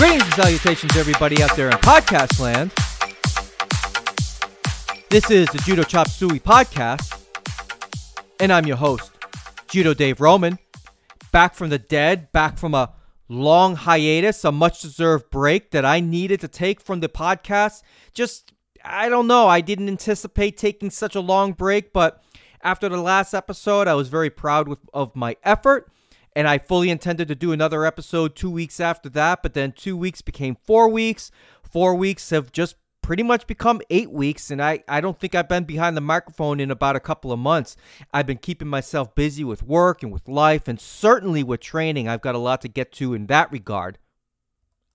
Greetings and salutations, everybody out there in podcast land. This is the Judo Chop Suey podcast, and I'm your host, Judo Dave Roman. Back from the dead, back from a long hiatus, a much deserved break that I needed to take from the podcast. Just, I don't know, I didn't anticipate taking such a long break, but after the last episode, I was very proud with, of my effort and I fully intended to do another episode two weeks after that, but then two weeks became four weeks. Four weeks have just pretty much become eight weeks, and I, I don't think I've been behind the microphone in about a couple of months. I've been keeping myself busy with work and with life, and certainly with training. I've got a lot to get to in that regard.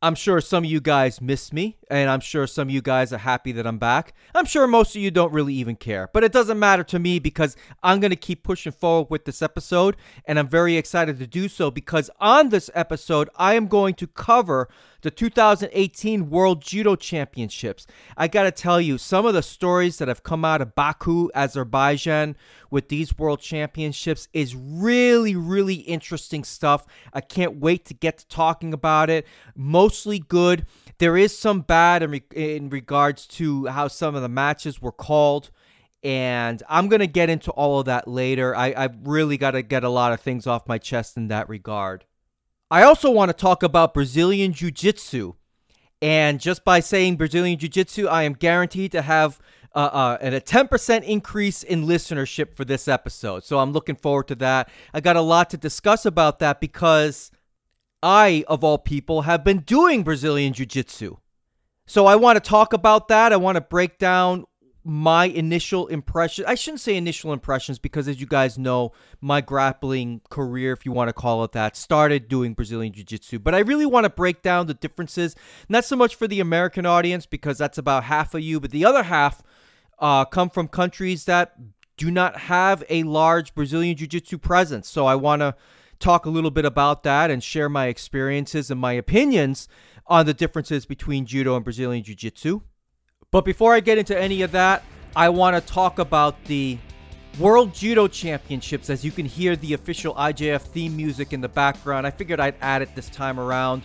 I'm sure some of you guys miss me, and I'm sure some of you guys are happy that I'm back. I'm sure most of you don't really even care, but it doesn't matter to me because I'm going to keep pushing forward with this episode, and I'm very excited to do so because on this episode, I am going to cover the 2018 World Judo Championships. I got to tell you, some of the stories that have come out of Baku, Azerbaijan with these World Championships is really, really interesting stuff. I can't wait to get to talking about it. Mostly good. There is some bad in, re- in regards to how some of the matches were called and I'm gonna get into all of that later. I, I really got to get a lot of things off my chest in that regard. I also want to talk about Brazilian Jiu Jitsu. And just by saying Brazilian Jiu Jitsu, I am guaranteed to have uh, uh, a 10% increase in listenership for this episode. So I'm looking forward to that. I got a lot to discuss about that because I, of all people, have been doing Brazilian Jiu Jitsu. So I want to talk about that. I want to break down my initial impression I shouldn't say initial impressions because as you guys know my grappling career if you want to call it that started doing Brazilian jiu-jitsu. But I really want to break down the differences not so much for the American audience because that's about half of you but the other half uh, come from countries that do not have a large Brazilian jiu-jitsu presence. So I want to talk a little bit about that and share my experiences and my opinions on the differences between judo and Brazilian jiu-jitsu but before I get into any of that, I want to talk about the World Judo Championships. As you can hear the official IJF theme music in the background, I figured I'd add it this time around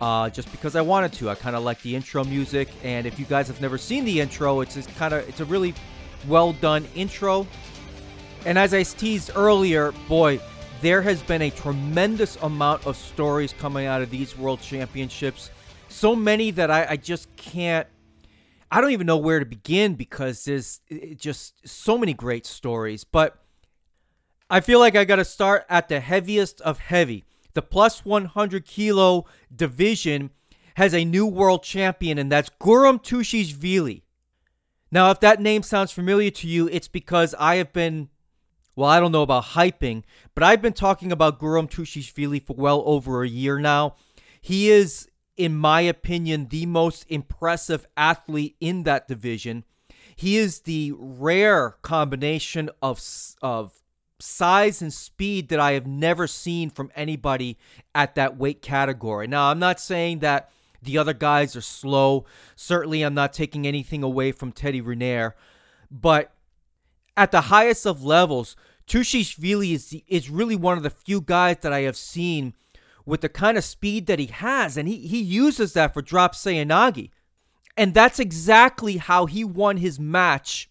uh, just because I wanted to. I kind of like the intro music, and if you guys have never seen the intro, it's kind of it's a really well done intro. And as I teased earlier, boy, there has been a tremendous amount of stories coming out of these World Championships. So many that I, I just can't I don't even know where to begin because there's just so many great stories. But I feel like I got to start at the heaviest of heavy. The plus 100 kilo division has a new world champion, and that's Guram Tushishvili. Now, if that name sounds familiar to you, it's because I have been, well, I don't know about hyping, but I've been talking about Guram Tushishvili for well over a year now. He is in my opinion, the most impressive athlete in that division. He is the rare combination of of size and speed that I have never seen from anybody at that weight category. Now, I'm not saying that the other guys are slow. Certainly, I'm not taking anything away from Teddy Riner, but at the highest of levels, Tushishvili is is really one of the few guys that I have seen with the kind of speed that he has, and he, he uses that for drop Seoinage. And that's exactly how he won his match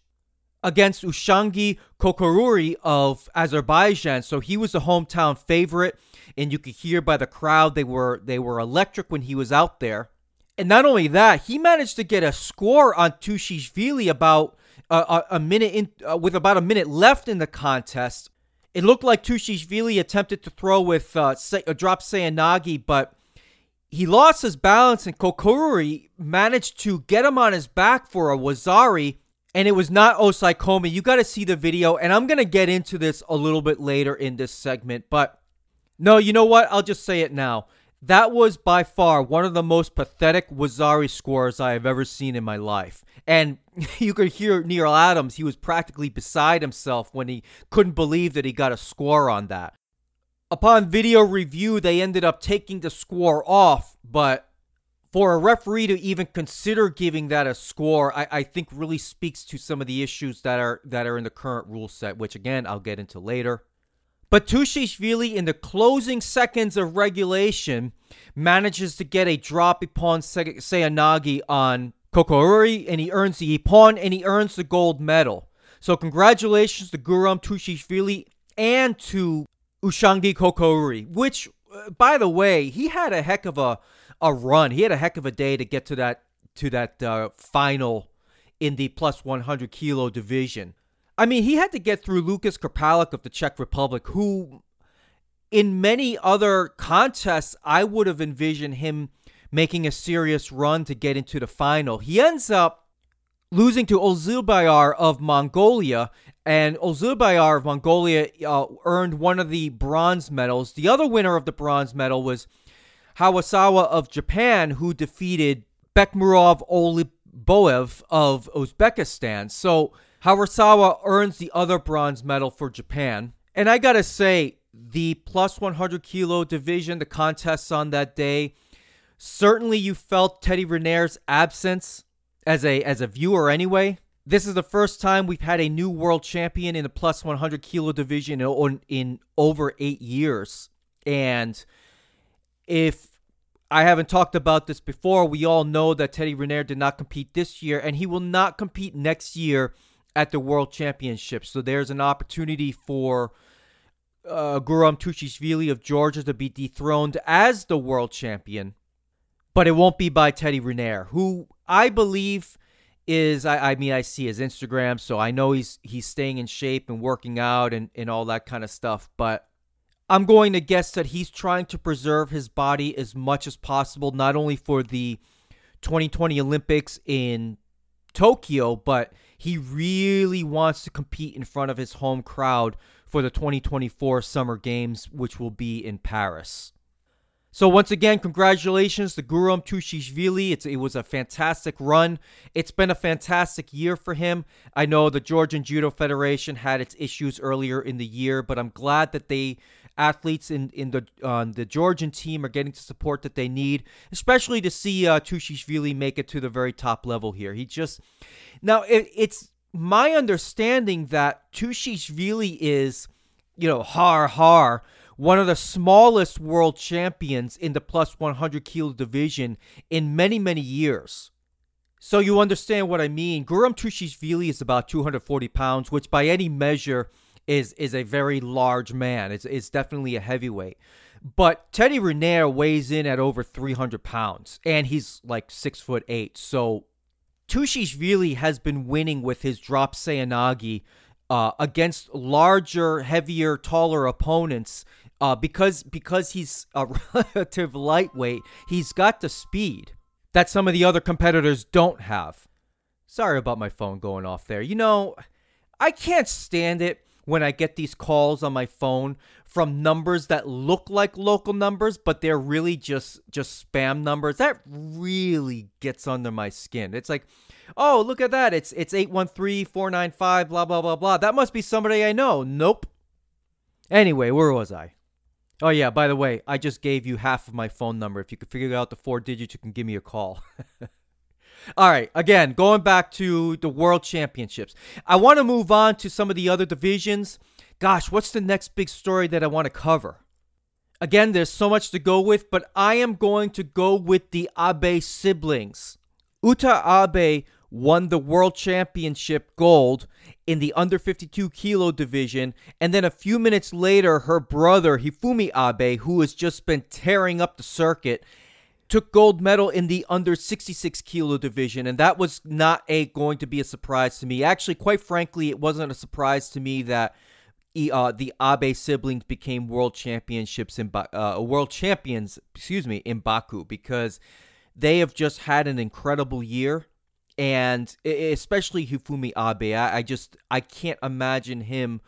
against Ushangi Kokoruri of Azerbaijan. So he was the hometown favorite, and you could hear by the crowd they were they were electric when he was out there. And not only that, he managed to get a score on Tushishvili about uh, a, a, minute in, uh, with about a minute left in the contest. It looked like Tushishvili attempted to throw with uh, a drop Seoinage, but he lost his balance, and Kokoruri managed to get him on his back for a Wazari, and it was not Osaekomi. You got to see the video, and I'm going to get into this a little bit later in this segment, but no, you know what? I'll just say it now. That was by far one of the most pathetic Wazari scores I have ever seen in my life. And you could hear Neil Adams, he was practically beside himself when he couldn't believe that he got a score on that. Upon video review, they ended up taking the score off, but for a referee to even consider giving that a score, I, I think really speaks to some of the issues that are that are in the current rule set, which again I'll get into later. But Tushishvili, in the closing seconds of regulation, manages to get a drop upon Seoinage on Kokauri, and he earns the ippon and he earns the gold medal. So congratulations to Guram Tushishvili and to Ushangi Kokauri, which, uh, by the way, he had a heck of a, a run. He had a heck of a day to get to that to that uh, final in the plus 100 kilo division. I mean, he had to get through Lucas Krpalek of the Czech Republic, who in many other contests, I would have envisioned him making a serious run to get into the final. He ends up losing to Ozilbayar of Mongolia, and Ozilbayar of Mongolia uh, earned one of the bronze medals. The other winner of the bronze medal was Harasawa of Japan, who defeated Bekmurov Oliboev of Uzbekistan. So Harasawa earns the other bronze medal for Japan. And I gotta say, the plus 100 kilo division, the contests on that day, certainly you felt Teddy Riner's absence as a as a viewer anyway. This is the first time we've had a new world champion in the plus 100 kilo division in, in over eight years. And if I haven't talked about this before, we all know that Teddy Riner did not compete this year, and he will not compete next year at the World Championship. So there's an opportunity for uh, Guram Tushishvili of Georgia to be dethroned as the world champion, but it won't be by Teddy Riner, who I believe is I, I mean I see his Instagram, so I know he's he's staying in shape and working out and, and all that kind of stuff, but I'm going to guess that he's trying to preserve his body as much as possible, not only for the 2020 Olympics in Tokyo, but he really wants to compete in front of his home crowd for the 2024 Summer Games, which will be in Paris. So once again, congratulations to Guram Tushishvili. It's, it was a fantastic run. It's been a fantastic year for him. I know the Georgian Judo Federation had its issues earlier in the year, but I'm glad that they athletes in in the on the Georgian team are getting the support that they need, especially to see uh, Tushishvili make it to the very top level here. He just now it, it's my understanding that Tushishvili is, you know, har har one of the smallest world champions in the plus 100 kilo division in many many years. So you understand what I mean. Guram Tushishvili is about 240 pounds, which by any measure is is a very large man. It's it's definitely a heavyweight. But Teddy Riner weighs in at over 300 pounds, and he's like six foot eight. So Tushishvili has been winning with his drop Seoinage uh, against larger, heavier, taller opponents. Uh, because because he's a relative lightweight, he's got the speed that some of the other competitors don't have. Sorry about my phone going off there. You know, I can't stand it when I get these calls on my phone from numbers that look like local numbers but they're really just just spam numbers that really gets under my skin. It's like oh look at that. It's it's 813-495 blah blah blah blah. That must be somebody i know. Nope. Anyway where was i? Oh yeah by the way i just gave you half of my phone number. If you could figure out the four digits you can give me a call All right, again, going back to the World Championships. I want to move on to some of the other divisions. Gosh, what's the next big story that I want to cover? Again, there's so much to go with, but I am going to go with the Abe siblings. Uta Abe won the World Championship gold in the under 52 kilo division, and then a few minutes later, her brother Hifumi Abe, who has just been tearing up the circuit, took gold medal in the under 66 kilo division and that was not a going to be a surprise to me. Actually quite frankly it wasn't a surprise to me that uh, the abe siblings became world championships in uh, world champions excuse me in baku because they have just had an incredible year and especially hifumi abe. I, I just i can't imagine him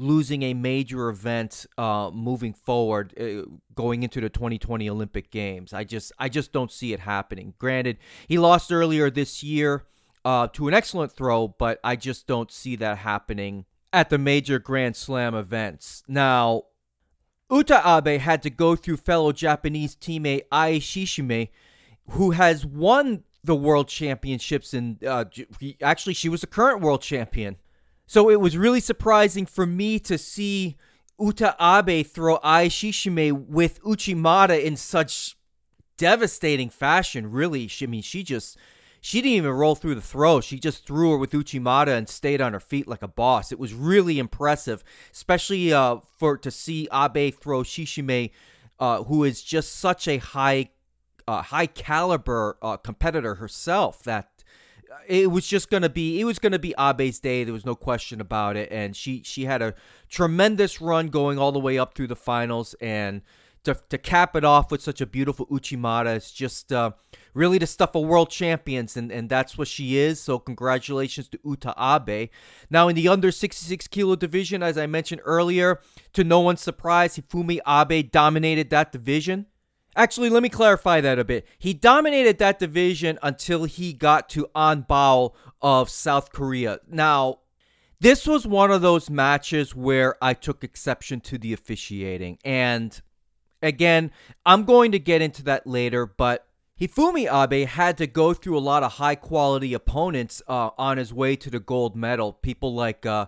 losing a major event uh, moving forward uh, going into the 2020 Olympic Games. I just I just don't see it happening. Granted, he lost earlier this year uh, to an excellent throw, but I just don't see that happening at the major Grand Slam events. Now, Uta Abe had to go through fellow Japanese teammate Ai Shishime, who has won the world championships and uh, actually she was a current world champion so it was really surprising for me to see Uta Abe throw Ai Shishime with Uchimata in such devastating fashion. Really, she, I mean, she just she didn't even roll through the throw. She just threw her with Uchimata and stayed on her feet like a boss. It was really impressive, especially uh, for to see Abe throw Shishime, uh, who is just such a high uh, high caliber uh, competitor herself. That it was just to be it was to be Abe's day. There was no question about it, and she she had a tremendous run going all the way up through the finals, and to to cap it off with such a beautiful Uchimata, it's just uh, really the stuff of world champions, and and that's what she is. So congratulations to Uta Abe. Now in the under 66 kilo division, as I mentioned earlier, to no one's surprise, Hifumi Abe dominated that division. Actually, let me clarify that a bit. He dominated that division until he got to Bao of South Korea. Now, this was one of those matches where I took exception to the officiating. And again, I'm going to get into that later, but Hifumi Abe had to go through a lot of high quality opponents uh, on his way to the gold medal. People like uh,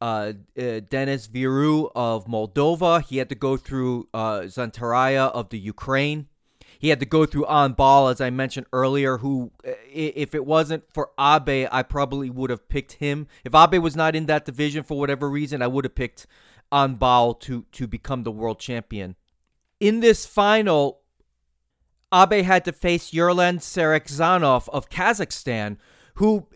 uh, uh, Denis Vieru of Moldova. He had to go through uh, Zantaraya of the Ukraine. He had to go through Anbal, as I mentioned earlier, who, if it wasn't for Abe, I probably would have picked him. If Abe was not in that division for whatever reason, I would have picked Anbal to, to become the world champion. In this final, Abe had to face Yerlan Serikzhanov of Kazakhstan, who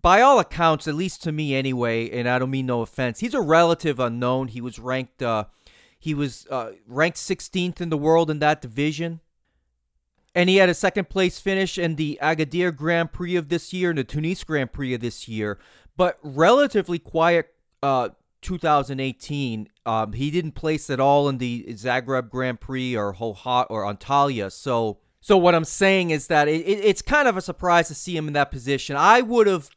by all accounts, at least to me anyway, and I don't mean no offense, he's a relative unknown. He was ranked uh, he was uh, ranked 16th in the world in that division. And he had a second place finish in the Agadir Grand Prix of this year and the Tunis Grand Prix of this year, but relatively quiet uh, 2018. Um, he didn't place at all in the Zagreb Grand Prix or Hohhot or Antalya. So, so what I'm saying is that it, it, it's kind of a surprise to see him in that position. I would have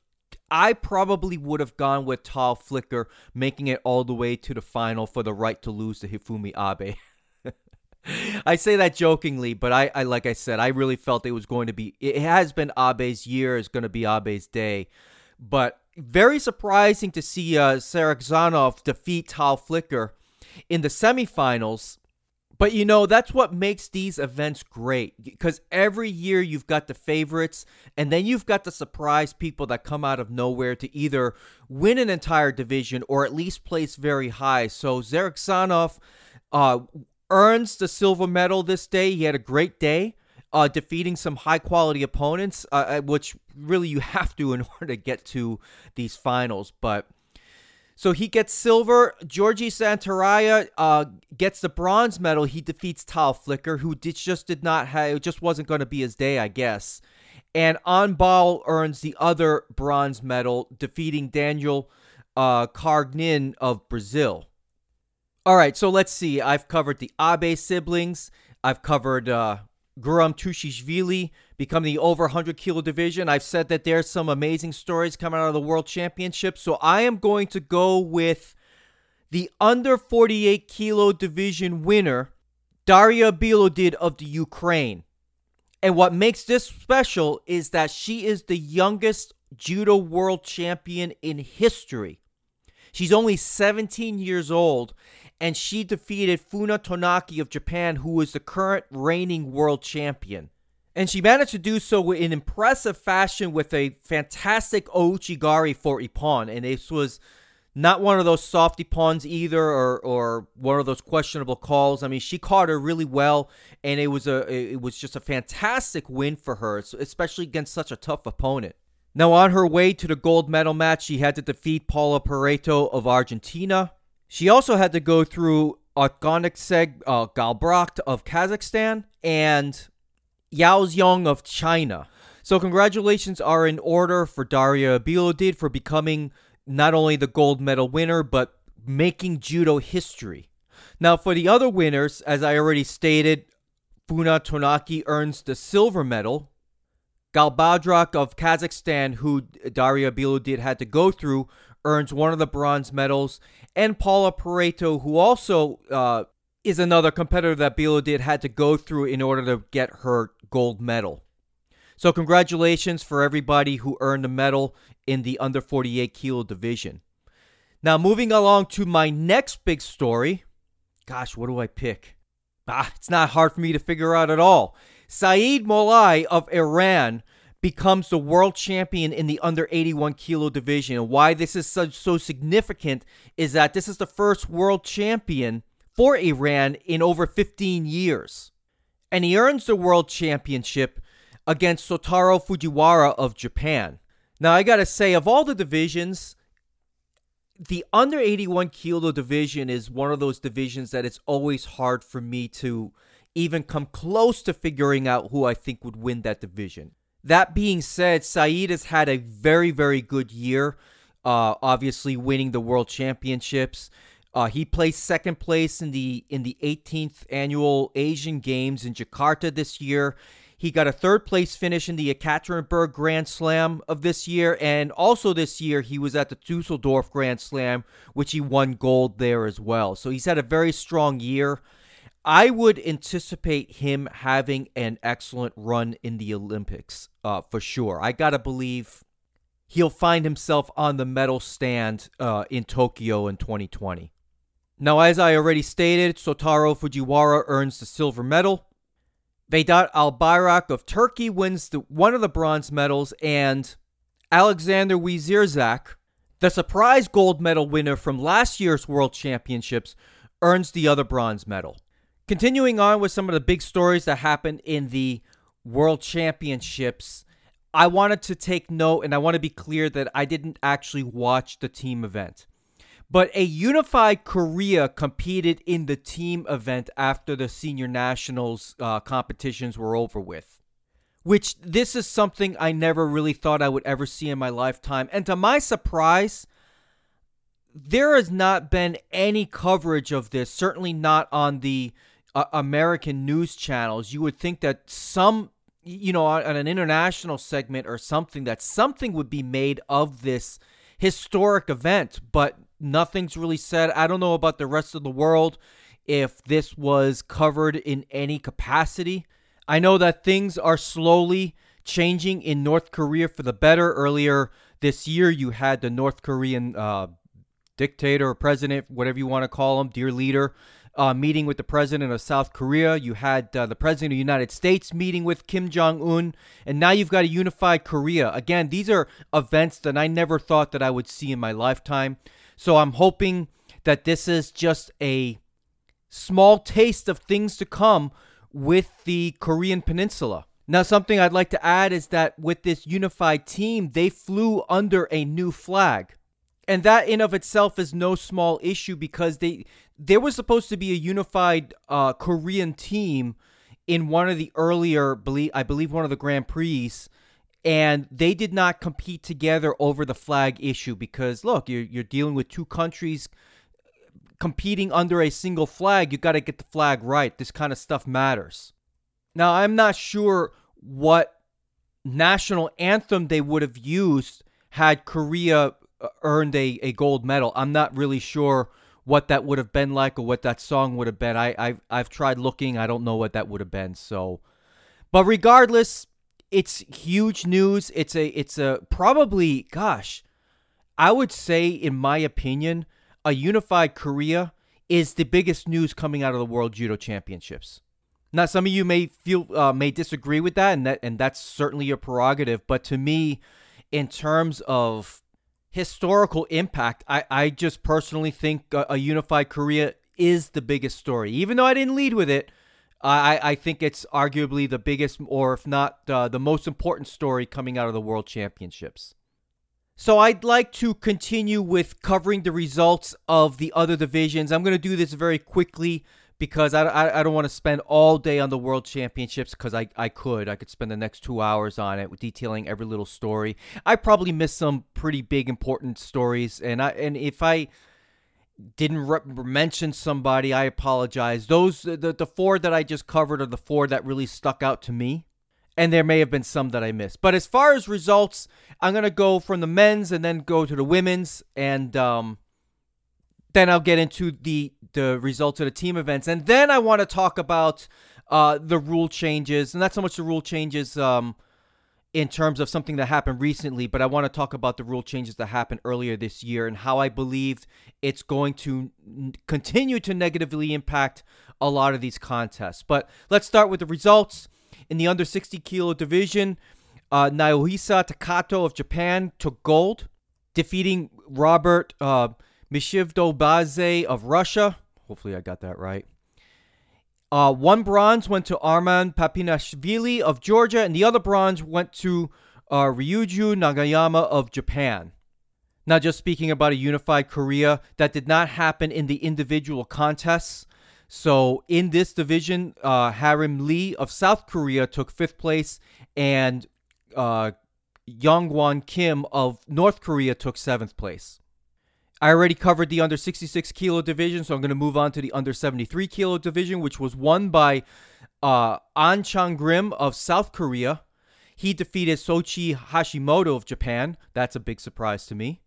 I probably would have gone with Tal Flicker, making it all the way to the final for the right to lose to Hifumi Abe. I say that jokingly, but I, I, like I said, I really felt it was going to be. It has been Abe's year. It's going to be Abe's day, but very surprising to see uh, Serikzhanov defeat Tal Flicker in the semifinals but you know, that's what makes these events great because every year you've got the favorites and then you've got the surprise people that come out of nowhere to either win an entire division or at least place very high. So Serikzhanov uh, earns the silver medal this day. He had a great day. Uh, defeating some high quality opponents, uh, uh which really you have to in order to get to these finals. But so he gets silver. Georgi Zantaraya uh, gets the bronze medal. He defeats Tal Flicker, who did, just did not have, it just wasn't going to be his day, I guess. And Anbal earns the other bronze medal, defeating Daniel uh, Cargnin of Brazil. All right, so let's see. I've covered the Abe siblings. I've covered uh, Guram Tushishvili become the over 100 kilo division. I've said that there's some amazing stories coming out of the World Championship. So I am going to go with the under 48 kilo division winner, Daria Bilodid of the Ukraine. And what makes this special is that she is the youngest judo world champion in history. She's only 17 years old, and she defeated Funa Tonaki of Japan, who is the current reigning world champion. And she managed to do so in impressive fashion with a fantastic Ouchigari for Ippon. And this was not one of those soft Ippons either or, or one of those questionable calls. I mean, she caught her really well and it was a it was just a fantastic win for her, especially against such a tough opponent. Now on her way to the gold medal match, she had to defeat Paula Pareto of Argentina. She also had to go through Otgonixeg uh, Galbadrakh of Kazakhstan and Yao Xiong of China. So congratulations are in order for Daria Bilodid for becoming not only the gold medal winner, but making judo history. Now, for the other winners, as I already stated, Funa Tonaki earns the silver medal. Galbadrakh of Kazakhstan, who Daria Bilodid had to go through, earns one of the bronze medals. And Paula Pareto, who also uh, is another competitor that Bilodid had to go through in order to get her gold medal. So, congratulations for everybody who earned a medal in the under 48 kilo division. Now, moving along to my next big story. Gosh, what do I pick? Ah, it's not hard for me to figure out at all. Saeed Mollaei of Iran becomes the world champion in the under 81 kilo division. And why this is so, so significant is that this is the first world champion for Iran in over 15 years. And he earns the world championship against Sotaro Fujiwara of Japan. Now, I got to say, of all the divisions, the under 81 kilo division is one of those divisions that it's always hard for me to even come close to figuring out who I think would win that division. That being said, Saeed has had a very, very good year, uh, obviously winning the world championships. Uh, he placed second place in the in the 18th annual Asian Games in Jakarta this year. He got a third place finish in the Ekaterinburg Grand Slam of this year. And also this year, he was at the Dusseldorf Grand Slam, which he won gold there as well. So he's had a very strong year. I would anticipate him having an excellent run in the Olympics uh, for sure. I got to believe he'll find himself on the medal stand uh, in Tokyo in 2020. Now, as I already stated, Sotaro Fujiwara earns the silver medal. Vedat Albayrak of Turkey wins the, one of the bronze medals, and Alexander Wierzak, the surprise gold medal winner from last year's World Championships, earns the other bronze medal. Continuing on with some of the big stories that happened in the World Championships, I wanted to take note and I want to be clear that I didn't actually watch the team event. But a unified Korea competed in the team event after the senior nationals uh, competitions were over with. Which this is something I never really thought I would ever see in my lifetime. And to my surprise, there has not been any coverage of this, certainly not on the uh, American news channels. You would think that some, you know, on, an international segment or something, that something would be made of this historic event. But nothing's really said. I don't know about the rest of the world if this was covered in any capacity. I know that things are slowly changing in North Korea for the better. Earlier this year, you had the North Korean uh, dictator or president, whatever you want to call him, dear leader, uh, meeting with the president of South Korea. You had uh, the president of the United States meeting with Kim Jong Un, and now you've got a unified Korea. Again, these are events that I never thought that I would see in my lifetime. So I'm hoping that this is just a small taste of things to come with the Korean Peninsula. Now, something I'd like to add is that with this unified team, they flew under a new flag. And that in of itself is no small issue because they there was supposed to be a unified uh, Korean team in one of the earlier, I believe one of the Grand Prix and they did not compete together over the flag issue because look, you're you're dealing with two countries competing under a single flag. You got to get the flag right. This kind of stuff matters. Now, I'm not sure what national anthem they would have used had Korea earned a, a gold medal. I'm not really sure what that would have been like or what that song would have been. I, I've, I've tried looking. I don't know what that would have been. So, but regardless, it's huge news. It's a it's a probably gosh, I would say in my opinion, a unified Korea is the biggest news coming out of the World Judo Championships. Now, some of you may feel uh, may disagree with that, and that and that's certainly your prerogative. But to me, in terms of historical impact, I, I just personally think a, a unified Korea is the biggest story. Even though I didn't lead with it, I, I think it's arguably the biggest, or if not uh, the most important story coming out of the World Championships. So I'd like to continue with covering the results of the other divisions. I'm going to do this very quickly because I, I, I don't want to spend all day on the World Championships because I, I could. I could spend the next two hours on it detailing every little story. I probably missed some pretty big important stories, and I and if I didn't re- mention somebody, I apologize. Those the the four that I just covered are the four that really stuck out to me. And there may have been some that I missed. But as far as results, I'm gonna go from the men's and then go to the women's, and um, then I'll get into the the results of the team events, and then I want to talk about uh, the rule changes, and not so much the rule changes um, in terms of something that happened recently, but I want to talk about the rule changes that happened earlier this year and how I believe it's going to continue to negatively impact a lot of these contests. But let's start with the results. In the under 60 kilo division, uh, Naohisa Takato of Japan took gold, defeating Robert uh, Mshvidobadze of Russia. Hopefully, I got that right. Uh, one bronze went to Arman Papinashvili of Georgia, and the other bronze went to uh, Ryuju Nagayama of Japan. Not just speaking about a unified Korea, that did not happen in the individual contests. So in this division, uh, Harim Lee of South Korea took fifth place, and uh, Youngwon Kim of North Korea took seventh place. I already covered the under 66 kilo division, so I'm going to move on to the under 73 kilo division, which was won by uh, An Chang Grim of South Korea. He defeated Soichi Hashimoto of Japan. That's a big surprise to me.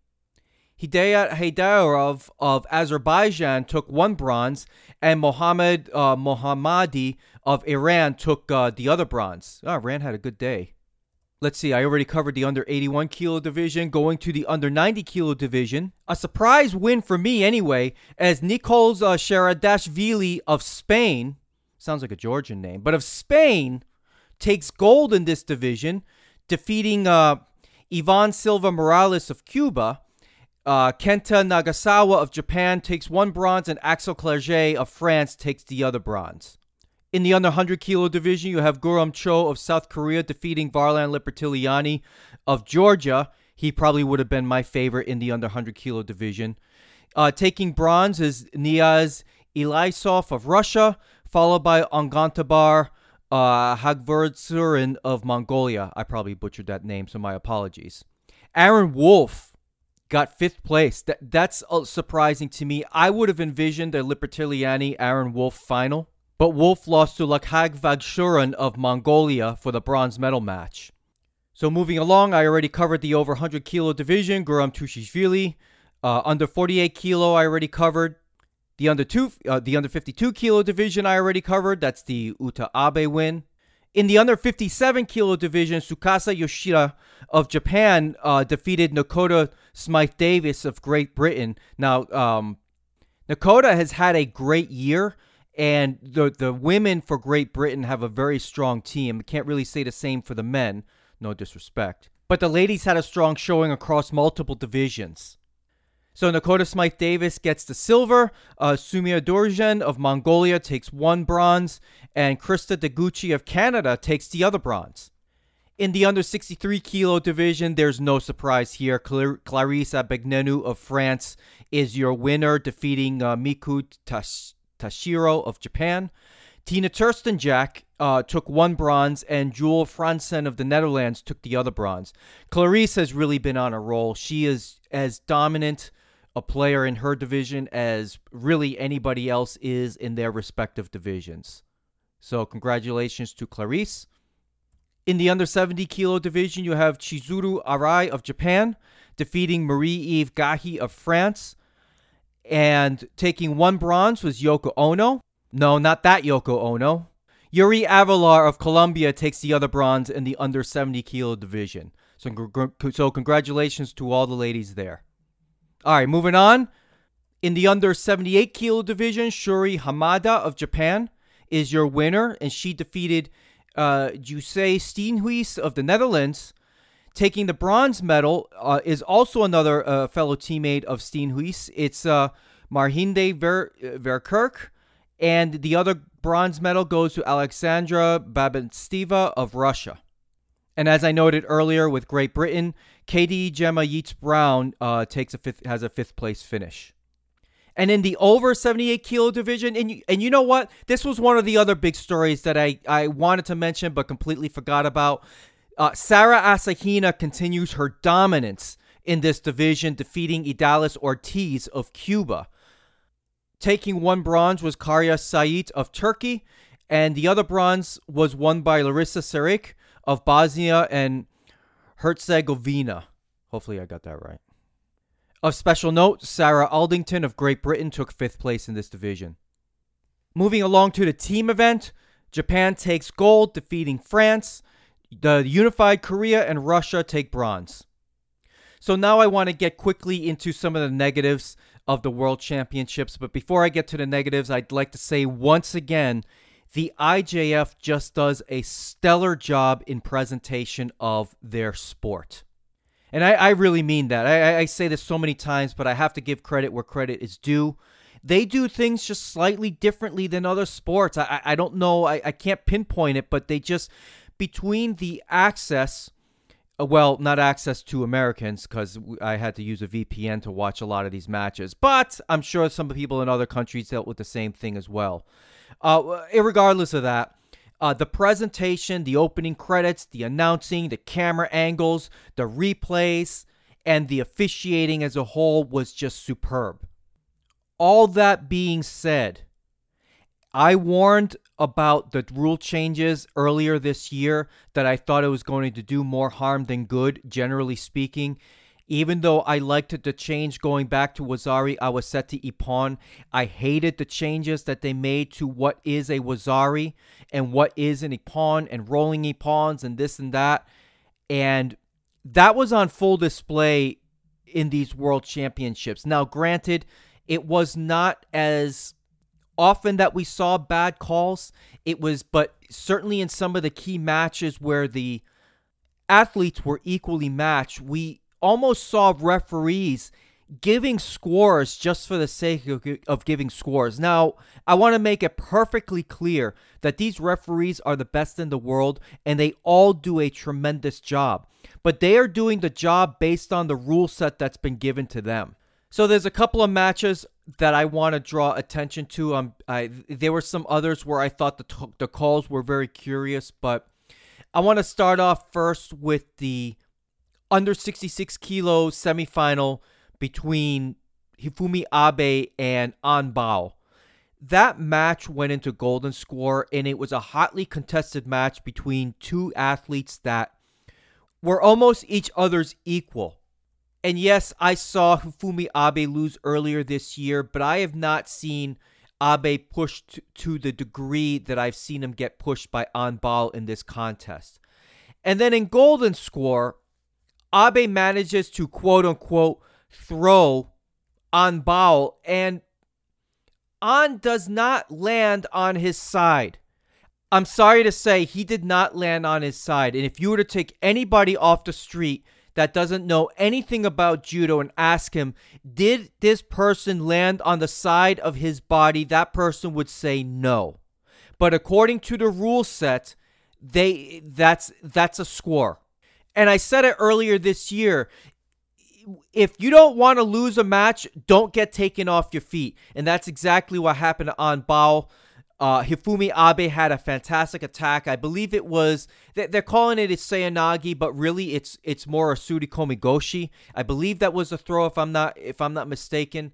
Hidayat Heydarov of Azerbaijan took one bronze, and Mohammad uh, Mohammadi of Iran took uh, the other bronze. Oh, Iran had a good day. Let's see, I already covered the under 81 kilo division. Going to the under 90 kilo division. A surprise win for me, anyway, as Nikos uh, Sharadashvili of Spain, sounds like a Georgian name, but of Spain, takes gold in this division, defeating uh, Ivan Silva Morales of Cuba. Uh, Kenta Nagasawa of Japan takes one bronze, and Axel Clerget of France takes the other bronze. In the under 100 kilo division, you have Guram Cho of South Korea defeating Varlan Lepretiliani of Georgia. He probably would have been my favorite in the under 100 kilo division. Uh, taking bronze is Niaz Ilyasov of Russia, followed by Ongantabar uh, of Mongolia. I probably butchered that name, so my apologies. Aaron Wolf got fifth place. That, that's uh, surprising to me. I would have envisioned a Lepretiliani Aaron Wolf final but Wolf lost to Lakhag Vagshuran of Mongolia for the bronze medal match. So moving along, I already covered the over 100 kilo division, Guram Tushishvili. Uh, under 48 kilo, I already covered. The under two, uh, the under 52 kilo division, I already covered. That's the Uta Abe win. In the under 57 kilo division, Tsukasa Yoshida of Japan uh, defeated Nekoda Smythe Davis of Great Britain. Now, um, has had a great year and the the women for Great Britain have a very strong team. Can't really say the same for the men, no disrespect. But the ladies had a strong showing across multiple divisions. So Nekoda Smythe Davis gets the silver, uh, Sumia Dorjan of Mongolia takes one bronze, and Christa Deguchi of Canada takes the other bronze. In the under 63 kilo division, there's no surprise here. Clar- Clarisse Agbegnenou of France is your winner, defeating uh, Miku Tash- Tashiro of Japan. Tina Trstenjak uh, took one bronze, and Jewel Franssen of the Netherlands took the other bronze. Clarisse has really been on a roll. She is as dominant a player in her division as really anybody else is in their respective divisions. So, congratulations to Clarisse. In the under 70 kilo division, you have Chizuru Arai of Japan defeating Marie Eve Gahi of France. And taking one bronze was Yoko Ono. No, not that Yoko Ono. Yuri Alvear of Colombia takes the other bronze in the under 70 kilo division. So, so congratulations to all the ladies there. All right, moving on. In the under 78 kilo division, Shori Hamada of Japan is your winner, and she defeated uh, Jusei Steenhuis of the Netherlands Taking the bronze medal uh, is also another uh, fellow teammate of Steenhuis. It's uh, Marhinde Ver- Verkerk. And the other bronze medal goes to Alexandra Babintseva of Russia. And as I noted earlier with Great Britain, Katie Gemma Yeats Brown uh, takes a fifth, has a fifth place finish. And in the over 78 kilo division, and you, and you know what? This was one of the other big stories that I, I wanted to mention but completely forgot about. Uh, Sarah Asahina continues her dominance in this division, defeating Idalys Ortiz of Cuba. Taking one bronze was Kayra Sayit of Turkey, and the other bronze was won by Larissa Serik of Bosnia and Herzegovina. Hopefully, I got that right. Of special note, Sarah Adlington of Great Britain took fifth place in this division. Moving along to the team event, Japan takes gold, defeating France. The unified Korea and Russia take bronze. So now I want to get quickly into some of the negatives of the World Championships. But before I get to the negatives, I'd like to say once again the IJF just does a stellar job in presentation of their sport. And I, I really mean that. I, I say this so many times, but I have to give credit where credit is due. They do things just slightly differently than other sports. I, I don't know, I, I can't pinpoint it, but they just, between the access uh, well, not access to Americans because I had to use a VPN to watch a lot of these matches. But I'm sure some people in other countries dealt with the same thing as well. Uh, regardless of that, uh, the presentation, the opening credits, the announcing, the camera angles, the replays, and the officiating as a whole was just superb. All that being said, I warned about the rule changes earlier this year that I thought it was going to do more harm than good, generally speaking. Even though I liked the change going back to Wazari Awasete Ippon, I hated the changes that they made to what is a Wazari and what is an Ippon and rolling Ippons and this and that. And that was on full display in these world championships. Now, granted, it was not as often that we saw bad calls. It was, but certainly in some of the key matches where the athletes were equally matched, we almost saw referees giving scores just for the sake of, giving scores. Now, I want to make it perfectly clear that these referees are the best in the world and they all do a tremendous job. But they are doing the job based on the rule set that's been given to them. So there's a couple of matches that I want to draw attention to. Um, I there were some others where I thought the t- the calls were very curious, but I want to start off first with the under 66 kilo semifinal between Hifumi Abe and An Bao. That match went into golden score, and it was a hotly contested match between two athletes that were almost each other's equal. And yes, I saw Hifumi Abe lose earlier this year, but I have not seen Abe pushed to the degree that I've seen him get pushed by Anbal in this contest. And then in Golden Score, Abe manages to quote unquote throw Anbal, and An does not land on his side. I'm sorry to say he did not land on his side. And if you were to take anybody off the street that doesn't know anything about judo and ask him, did this person land on the side of his body? That person would say no. But according to the rule set, they that's that's a score. And I said it earlier this year. If you don't want to lose a match, don't get taken off your feet. And that's exactly what happened on Bao. Uh, Hifumi Abe had a fantastic attack. I believe it was they're calling it a Seoinage, but really it's it's more a Tsurikomi Goshi. I believe that was a throw if I'm not if I'm not mistaken.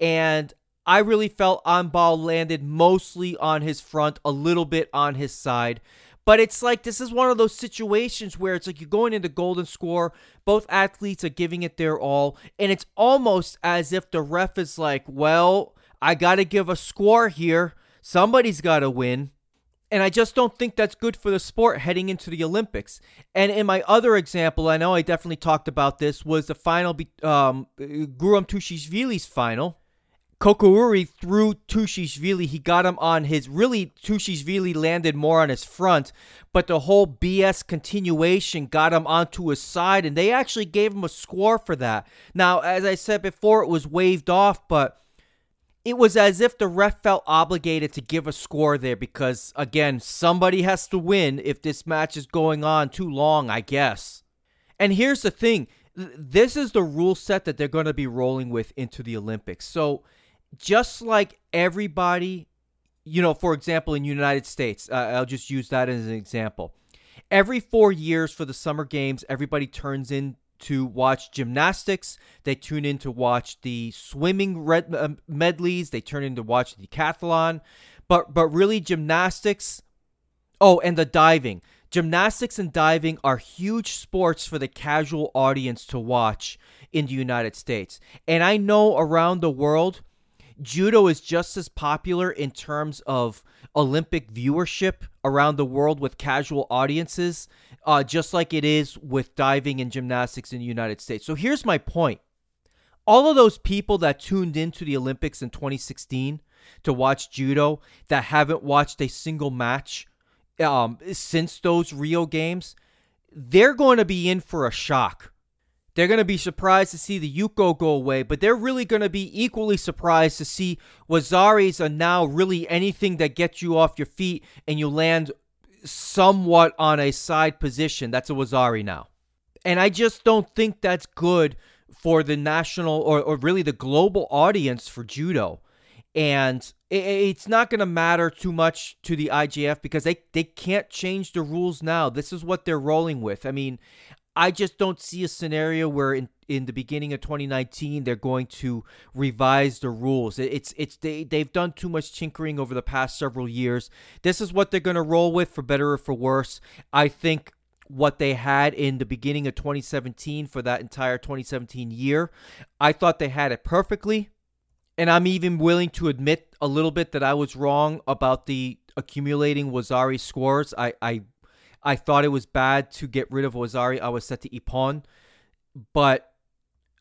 And I really felt Anbal landed mostly on his front, a little bit on his side. But it's like this is one of those situations where it's like you're going into golden score, both athletes are giving it their all, and it's almost as if the ref is like, well, I got to give a score here Somebody's got to win. And I just don't think that's good for the sport heading into the Olympics. And in my other example, I know I definitely talked about this, was the final, um, Guram Tushishvili's final. Kokauri threw Tushishvili. He got him on his. Really, Tushishvili landed more on his front, but the whole BS continuation got him onto his side, and they actually gave him a score for that. Now, as I said before, it was waved off, but it was as if the ref felt obligated to give a score there because, again, somebody has to win if this match is going on too long, I guess. And here's the thing this is the rule set that they're going to be rolling with into the Olympics. So, just like everybody, you know, for example, in United States, uh, I'll just use that as an example. Every four years for the Summer Games, everybody turns in to watch gymnastics. They tune in to watch the swimming red, uh, medleys. They turn in to watch the decathlon. But but really, gymnastics. Oh, and the diving. Gymnastics and diving are huge sports for the casual audience to watch in the United States. And I know around the world, judo is just as popular in terms of Olympic viewership around the world with casual audiences, uh, just like it is with diving and gymnastics in the United States. So here's my point. All of those people that tuned into the Olympics in 2016 to watch judo that haven't watched a single match um, since those Rio games, they're going to be in for a shock. They're going to be surprised to see the Yuko go away, but they're really going to be equally surprised to see Wazaris are now really anything that gets you off your feet and you land somewhat on a side position. That's a Wazari now. And I just don't think that's good for the national or, or really the global audience for judo and it's not going to matter too much to the IJF because they, they can't change the rules now. This is what they're rolling with. I mean, I just don't see a scenario where in, in the beginning of 2019 they're going to revise the rules. It's it's they they've done too much tinkering over the past several years. This is what they're going to roll with for better or for worse. I think what they had in the beginning of 2017 for that entire 2017 year, I thought they had it perfectly and I'm even willing to admit a little bit that I was wrong about the accumulating Wazari scores. I I, I thought it was bad to get rid of Wazari Awasete Ippon, but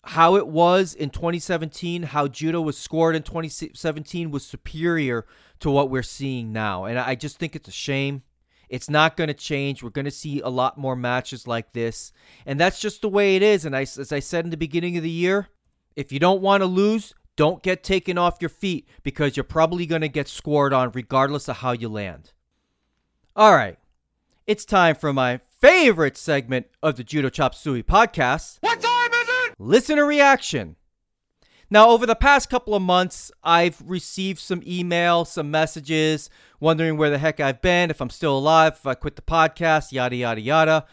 how it was in 2017, how judo was scored in 2017 was superior to what we're seeing now, and I just think it's a shame. It's not going to change. We're going to see a lot more matches like this, and that's just the way it is. And I, as I said in the beginning of the year, if you don't want to lose, don't get taken off your feet because you're probably going to get scored on regardless of how you land. All right. It's time for my favorite segment of the Judo Chop Suey podcast. What time is it? Listener reaction. Now, over the past couple of months, I've received some email, some messages, wondering where the heck I've been, if I'm still alive, if I quit the podcast, yada, yada, yada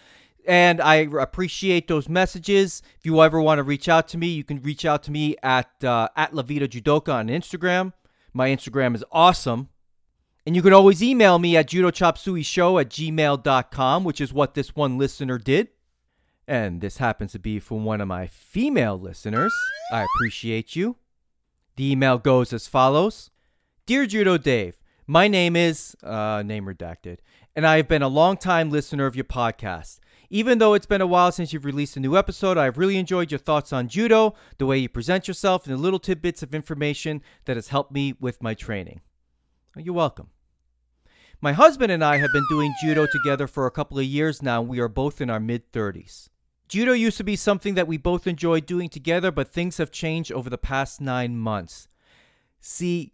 and I appreciate those messages. If you ever want to reach out to me, you can reach out to me at uh, at Lavita Judoka on Instagram. My Instagram is awesome. And you can always email me at judochopsuishow at gmail.com, which is what this one listener did. And this happens to be from one of my female listeners. I appreciate you. The email goes as follows Dear Judo Dave, my name is, uh, name redacted, and I have been a long-time listener of your podcast. Even though it's been a while since you've released a new episode, I've really enjoyed your thoughts on judo, the way you present yourself, and the little tidbits of information that has helped me with my training. You're welcome. My husband and I have been doing judo together for a couple of years now, and we are both in our mid 30s. Judo used to be something that we both enjoyed doing together, but things have changed over the past nine months. See,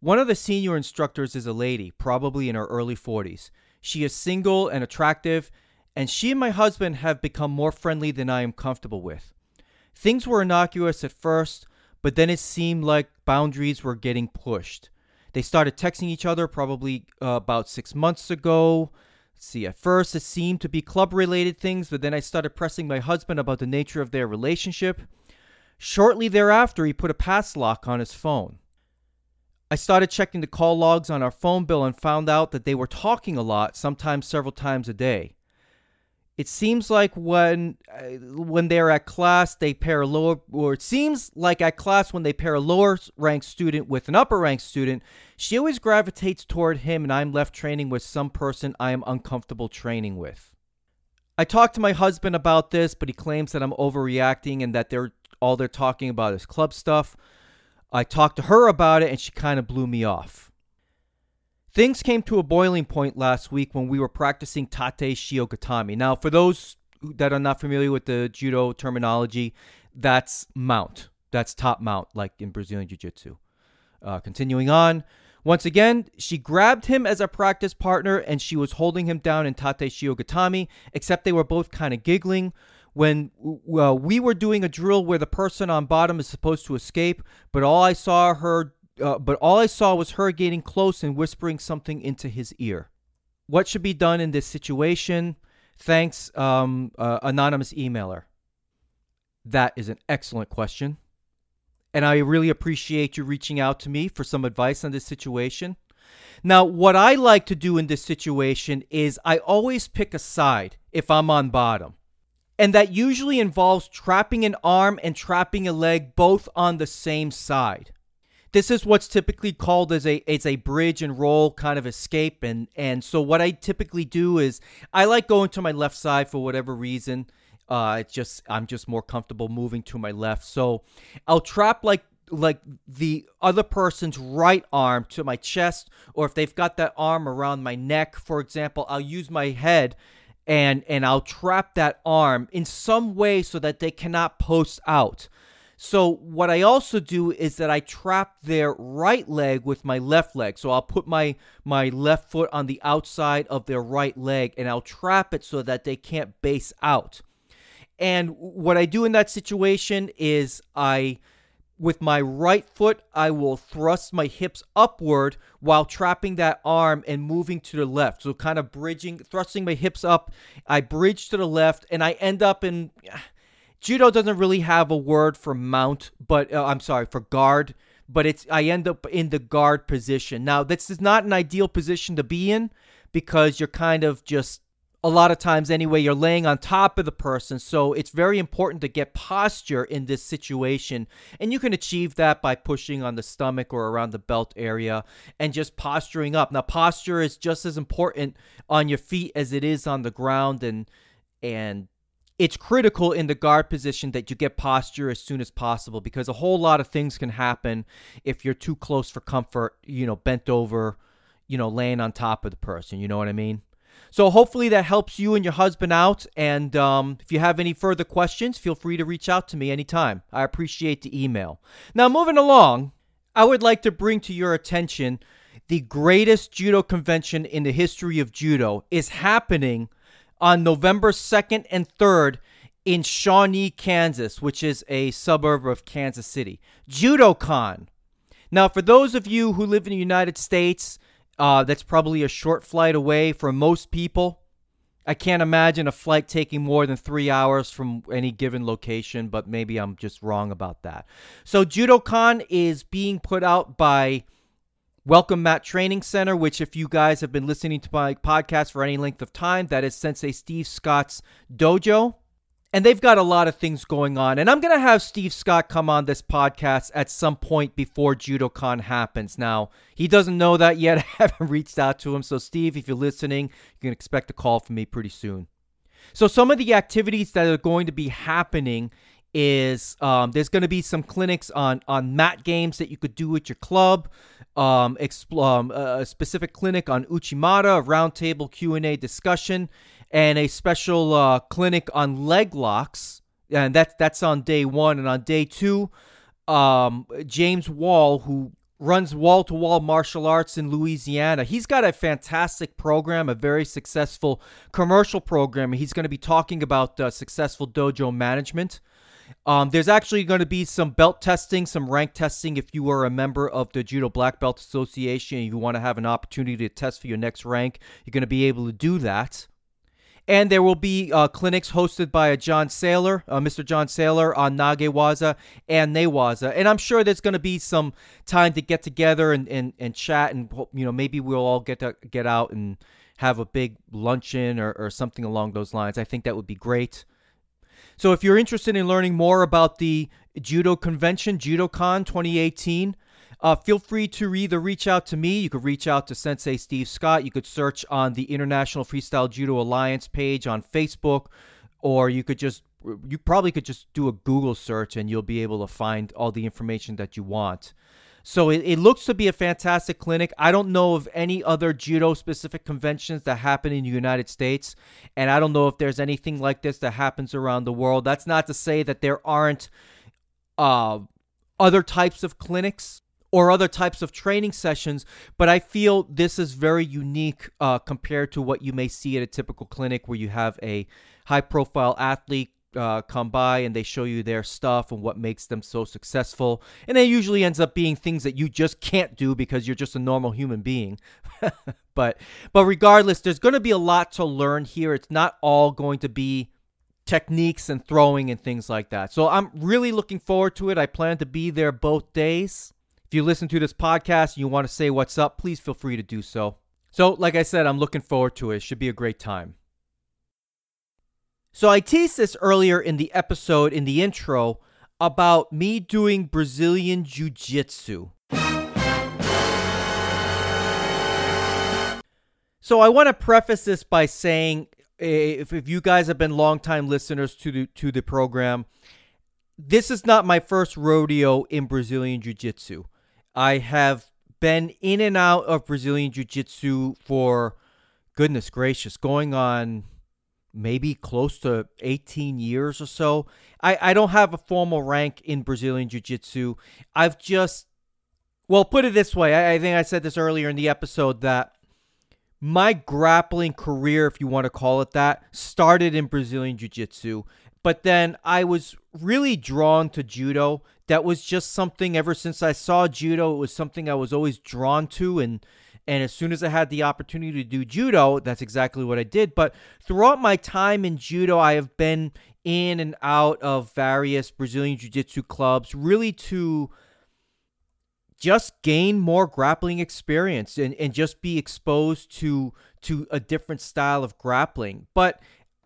one of the senior instructors is a lady, probably in her early 40s. She is single and attractive, and she and my husband have become more friendly than I am comfortable with. Things were innocuous at first, but then it seemed like boundaries were getting pushed. They started texting each other probably uh, about six months ago. Let's see, at first it seemed to be club related things, but then I started pressing my husband about the nature of their relationship. Shortly thereafter, he put a pass lock on his phone. I started checking the call logs on our phone bill and found out that they were talking a lot, sometimes several times a day it seems like when uh, when they're at class they pair a lower or it seems like at class when they pair a lower ranked student with an upper ranked student she always gravitates toward him and i'm left training with some person i am uncomfortable training with. I talked to my husband about this but he claims that i'm overreacting and that they're all they're talking about is club stuff. I talked to her about it and she kind of blew me off Things came to a boiling point last week when we were practicing Tate Shiho Gatame. Now, for those that are not familiar with the judo terminology, that's mount. That's top mount, like in Brazilian Jiu Jitsu. Uh, continuing on, once again, she grabbed him as a practice partner and she was holding him down in Tate Shiho Gatame, except they were both kind of giggling. When uh, we were doing a drill where the person on bottom is supposed to escape, but all I saw her uh, but all I saw was her getting close and whispering something into his ear. What should be done in this situation? Thanks, um, uh, anonymous emailer. That is an excellent question. And I really appreciate you reaching out to me for some advice on this situation. Now, what I like to do in this situation is I always pick a side if I'm on bottom. And that usually involves trapping an arm and trapping a leg both on the same side. This is what's typically called as a it's a bridge and roll kind of escape and and so what I typically do is I like going to my left side for whatever reason. Uh, it's just I'm just more comfortable moving to my left. So I'll trap like like the other person's right arm to my chest, or if they've got that arm around my neck, for example, I'll use my head and and I'll trap that arm in some way so that they cannot post out. So what I also do is that I trap their right leg with my left leg. So I'll put my my left foot on the outside of their right leg and I'll trap it so that they can't base out. And what I do in that situation is I with my right foot, I will thrust my hips upward while trapping that arm and moving to the left. So, kind of bridging, thrusting my hips up. I bridge to the left and I end up in Judo doesn't really have a word for mount, but uh, I'm sorry for guard, but it's I end up in the guard position. Now, this is not an ideal position to be in because you're kind of just a lot of times anyway you're laying on top of the person. So it's very important to get posture in this situation. And you can achieve that by pushing on the stomach or around the belt area and just posturing up. Now posture is just as important on your feet as it is on the ground and and it's critical in the guard position that you get posture as soon as possible because a whole lot of things can happen if you're too close for comfort, you know, bent over, you know, laying on top of the person. You know what I mean? So hopefully that helps you and your husband out. And um, if you have any further questions, feel free to reach out to me anytime. I appreciate the email. Now, moving along, I would like to bring to your attention the greatest judo convention in the history of judo is happening on November 2nd and 3rd in Shawnee, Kansas, which is a suburb of Kansas City. JudoCon. Now, for those of you who live in the United States, uh, that's probably a short flight away for most people. I can't imagine a flight taking more than three hours from any given location, but maybe I'm just wrong about that. So, JudoCon is being put out by Welcome Mat Training Center, which, if you guys have been listening to my podcast for any length of time, that is Sensei Steve Scott's dojo. And they've got a lot of things going on. And I'm going to have Steve Scott come on this podcast at some point before JudoCon happens. Now, he doesn't know that yet. I haven't reached out to him. So, Steve, if you're listening, you can expect a call from me pretty soon. So, some of the activities that are going to be happening is um, there's going to be some clinics on on mat games that you could do with your club um, expl- um, a specific clinic on Uchimata, a roundtable Q&A discussion, and a special uh, clinic on leg locks. And that's that's on day one. And on day two, um, James Wall, who runs wall to wall martial arts in Louisiana. He's got a fantastic program, a very successful commercial program. He's going to be talking about uh, successful dojo management. Um, there's actually going to be some belt testing, some rank testing. If you are a member of the Judo Black Belt Association and you want to have an opportunity to test for your next rank, you're going to be able to do that. And there will be uh, clinics hosted by a John Saylor, uh, Mr. John Saylor on Nagewaza and Newaza. And I'm sure there's going to be some time to get together and, and, and chat. And, you know, maybe we'll all get to get out and have a big luncheon or, or something along those lines. I think that would be great. So if you're interested in learning more about the Judo Convention, JudoCon 2018, uh, feel free to either reach out to me. You could reach out to Sensei Steve Scott. You could search on the International Freestyle Judo Alliance page on Facebook, or you could just you probably could just do a Google search and you'll be able to find all the information that you want. So it, it looks to be a fantastic clinic. I don't know of any other judo specific conventions that happen in the United States. And I don't know if there's anything like this that happens around the world. That's not to say that there aren't uh, other types of clinics or other types of training sessions, but I feel this is very unique uh, compared to what you may see at a typical clinic where you have a high profile athlete uh, come by and they show you their stuff and what makes them so successful. And it usually ends up being things that you just can't do because you're just a normal human being. but but regardless, there's going to be a lot to learn here. It's not all going to be techniques and throwing and things like that. So I'm really looking forward to it. I plan to be there both days. If you listen to this podcast and you want to say what's up, please feel free to do so. So, like I said, I'm looking forward to it. It should be a great time. So I teased this earlier in the episode, in the intro, about me doing Brazilian Jiu Jitsu. So I want to preface this by saying eh, if, if you guys have been longtime listeners to the, to the program, this is not my first rodeo in Brazilian Jiu Jitsu. I have been in and out of Brazilian Jiu Jitsu for goodness gracious, going on maybe close to 18 years or so. I, I don't have a formal rank in Brazilian Jiu Jitsu. I've just, well, put it this way. I, I think I said this earlier in the episode that my grappling career, if you want to call it that, started in Brazilian Jiu Jitsu. But then I was really drawn to judo. That was just something ever since I saw judo, it was something I was always drawn to. And and as soon as I had the opportunity to do judo, that's exactly what I did. But throughout my time in judo, I have been in and out of various Brazilian Jiu Jitsu clubs, really to just gain more grappling experience and, and just be exposed to to a different style of grappling. But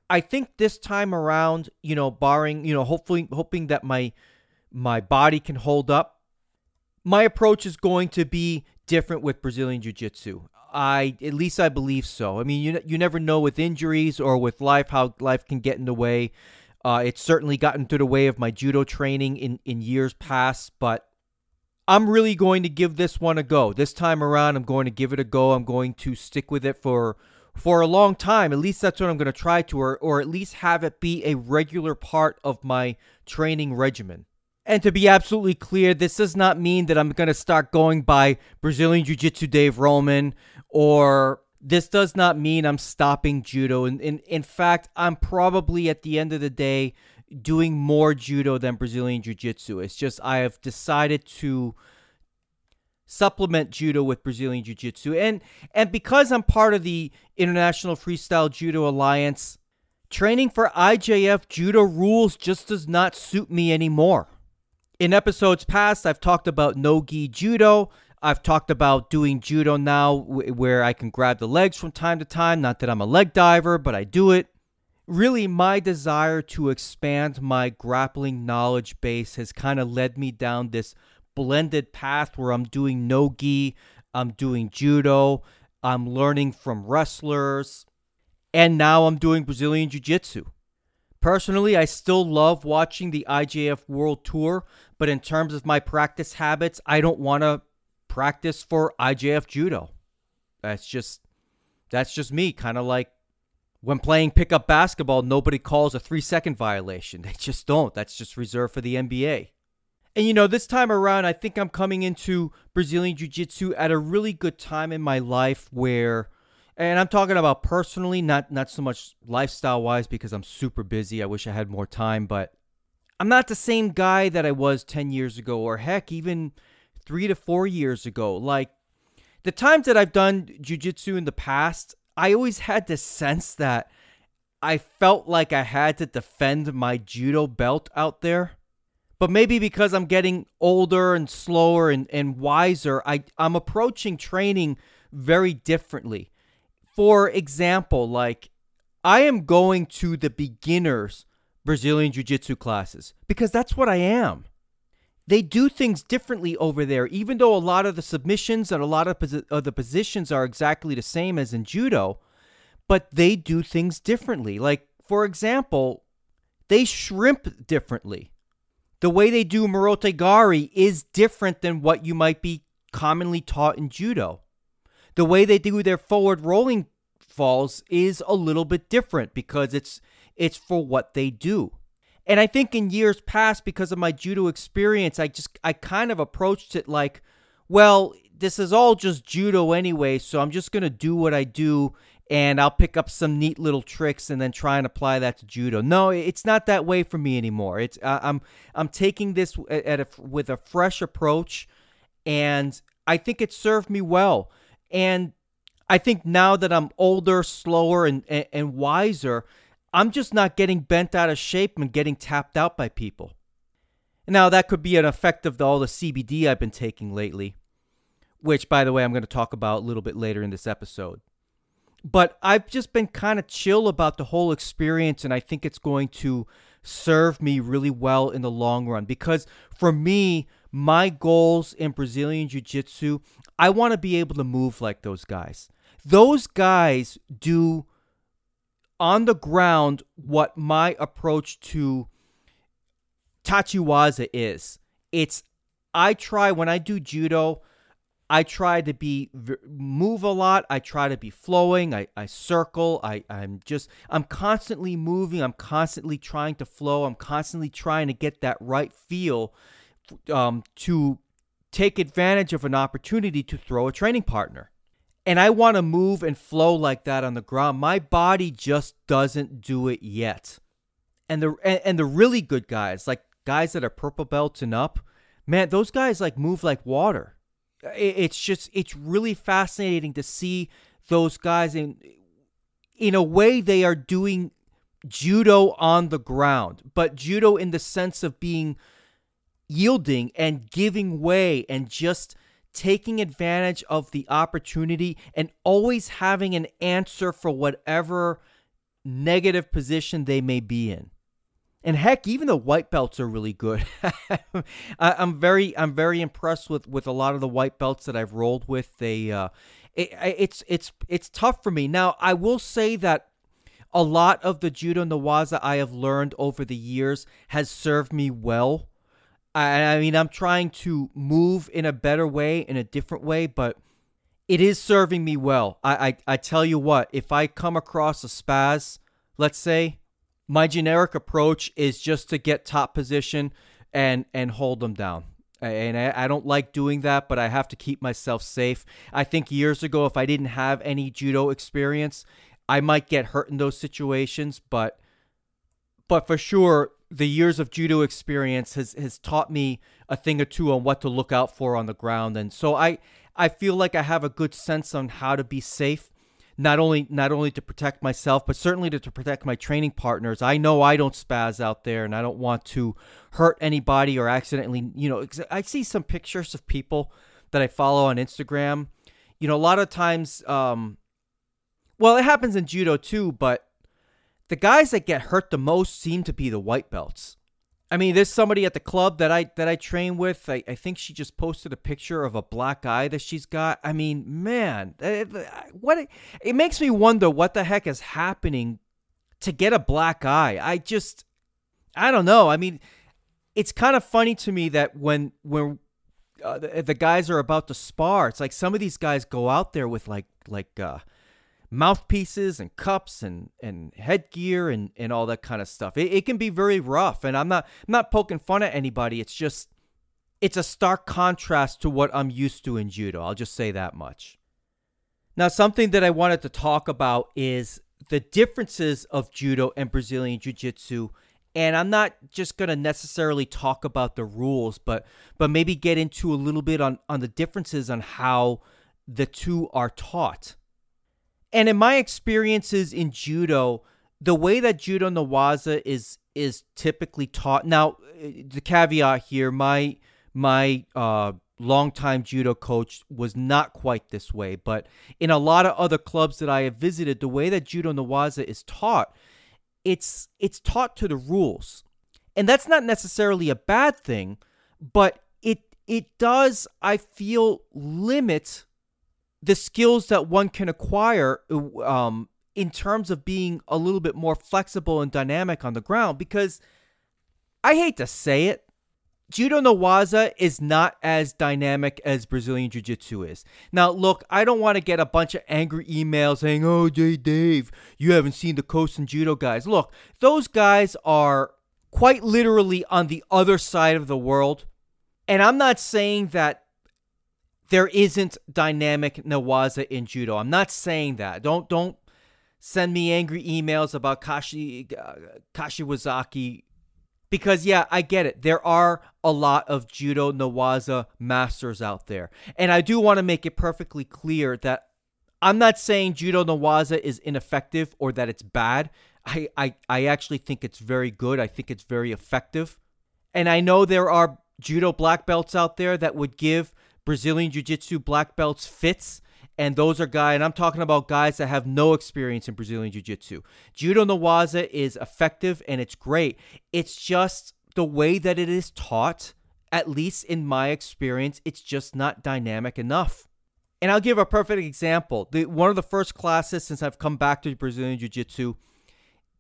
I think this time around, you know, barring, you know, hopefully hoping that my my body can hold up, my approach is going to be different with Brazilian Jiu-Jitsu. I at least I believe so. I mean, you you never know with injuries or with life how life can get in the way. Uh, it's certainly gotten into the way of my judo training in in years past, but I'm really going to give this one a go. This time around, I'm going to give it a go. I'm going to stick with it for for a long time. At least that's what I'm going to try to, or or at least have it be a regular part of my training regimen. And to be absolutely clear, this does not mean that I'm going to start going by Brazilian Jiu Jitsu Dave Roman, or this does not mean I'm stopping judo. And in, in fact, I'm probably at the end of the day doing more judo than Brazilian Jiu Jitsu. It's just I have decided to supplement judo with Brazilian Jiu Jitsu. And, and because I'm part of the International Freestyle Judo Alliance, training for IJF judo rules just does not suit me anymore. In episodes past, I've talked about no gi judo. I've talked about doing judo now where I can grab the legs from time to time. Not that I'm a leg diver, but I do it. Really, my desire to expand my grappling knowledge base has kind of led me down this blended path where I'm doing no gi, I'm doing judo, I'm learning from wrestlers, and now I'm doing Brazilian Jiu Jitsu. Personally, I still love watching the IJF World Tour, but in terms of my practice habits, I don't want to practice for IJF Judo. That's just that's just me, kind of like when playing pickup basketball, nobody calls a 3-second violation. They just don't. That's just reserved for the NBA. And you know, this time around, I think I'm coming into Brazilian Jiu Jitsu at a really good time in my life where and I'm talking about personally, not not so much lifestyle wise because I'm super busy. I wish I had more time, but I'm not the same guy that I was 10 years ago or heck even 3 to 4 years ago. Like the times that I've done jujitsu in the past, I always had this sense that I felt like I had to defend my judo belt out there. But maybe because I'm getting older and slower and, and wiser, I, I'm approaching training very differently for example, like I am going to the beginners Brazilian Jiu Jitsu classes because that's what I am. They do things differently over there, even though a lot of the submissions and a lot of, posi- of the positions are exactly the same as in judo, but they do things differently. Like, for example, they shrimp differently. The way they do Morote Gari is different than what you might be commonly taught in judo the way they do their forward rolling falls is a little bit different because it's it's for what they do. And I think in years past because of my judo experience, I just I kind of approached it like, well, this is all just judo anyway, so I'm just going to do what I do and I'll pick up some neat little tricks and then try and apply that to judo. No, it's not that way for me anymore. It's uh, I'm I'm taking this at a, with a fresh approach and I think it served me well. And I think now that I'm older, slower, and, and, and wiser, I'm just not getting bent out of shape and getting tapped out by people. Now, that could be an effect of the, all the CBD I've been taking lately, which, by the way, I'm going to talk about a little bit later in this episode. But I've just been kind of chill about the whole experience, and I think it's going to serve me really well in the long run because for me, my goals in Brazilian Jiu Jitsu, I want to be able to move like those guys. those guys do on the ground what my approach to Tachiwaza is. It's I try when I do judo, I try to be move a lot. I try to be flowing. I, I circle. I, I'm just I'm constantly moving. I'm constantly trying to flow. I'm constantly trying to get that right feel um, to take advantage of an opportunity to throw a training partner. And I want to move and flow like that on the ground. My body just doesn't do it yet. And the and, and the really good guys, like guys that are purple belts and up, man, those guys like move like water it's just it's really fascinating to see those guys in in a way they are doing judo on the ground but judo in the sense of being yielding and giving way and just taking advantage of the opportunity and always having an answer for whatever negative position they may be in and heck, even the white belts are really good. I'm very, I'm very impressed with with a lot of the white belts that I've rolled with. They, uh, it, it's it's it's tough for me now. I will say that a lot of the judo newaza I have learned over the years has served me well. I, I mean, I'm trying to move in a better way, in a different way, but it is serving me well. I, I, I tell you what, if I come across a spaz, let's say, my generic approach is just to get top position and and hold them down. And I, I, don't like doing that, but I have to keep myself safe. I think years ago, if I didn't have any judo experience, I might get hurt in those situations. But but for sure, the years of judo experience has has taught me a thing or two on what to look out for on the ground. And so I I feel like I have a good sense on how to be safe not only not only to protect myself, but certainly to, to protect my training partners. I know I don't spaz out there, and I don't want to hurt anybody or accidentally. You know, I see some pictures of people that I follow on Instagram. You know, a lot of times, um, well, it happens in judo too, but the guys that get hurt the most seem to be the white belts. I mean, there's somebody at the club that I that I train with. I, I think she just posted a picture of a black eye that she's got. I mean, man, it, what it makes me wonder what the heck is happening to get a black eye. I just I don't know. I mean, it's kind of funny to me that when when uh, the, the guys are about to spar, it's like some of these guys go out there with like like uh mouthpieces and cups and and headgear and and all that kind of stuff. It, it can be very rough, and I'm not I'm not poking fun at anybody. It's just it's a stark contrast to what I'm used to in judo. I'll just say that much. Now, something that I wanted to talk about is the differences of judo and Brazilian jiu-jitsu and I'm not just going to necessarily talk about the rules, but but maybe get into a little bit on on the differences on how the two are taught. And in my experiences in judo, the way that judo newaza is is typically taught. Now, the caveat here, my my uh, longtime judo coach was not quite this way, but in a lot of other clubs that I have visited, the way that judo newaza is taught, it's it's taught to the rules, and that's not necessarily a bad thing, but it it does I feel limit the skills that one can acquire um, in terms of being a little bit more flexible and dynamic on the ground because I hate to say it, Judo Newaza is not as dynamic as Brazilian Jiu Jitsu is. Now, look, I don't want to get a bunch of angry emails saying, oh, Dave, you haven't seen the Kosen Judo guys. Look, those guys are quite literally on the other side of the world. And I'm not saying that there isn't dynamic Newaza in judo. I'm not saying that. Don't don't send me angry emails about Kashi uh, Kashiwazaki because yeah, I get it. There are a lot of judo Newaza masters out there. And I do want to make it perfectly clear that I'm not saying judo Newaza is ineffective or that it's bad. I, I I actually think it's very good. I think it's very effective. And I know there are judo black belts out there that would give Brazilian Jiu Jitsu black belts fits. And those are guys, and I'm talking about guys that have no experience in Brazilian Jiu Jitsu. Judo Newaza is effective and it's great. It's just the way that it is taught, at least in my experience, it's just not dynamic enough. And I'll give a perfect example. The, one of the first classes since I've come back to Brazilian Jiu Jitsu,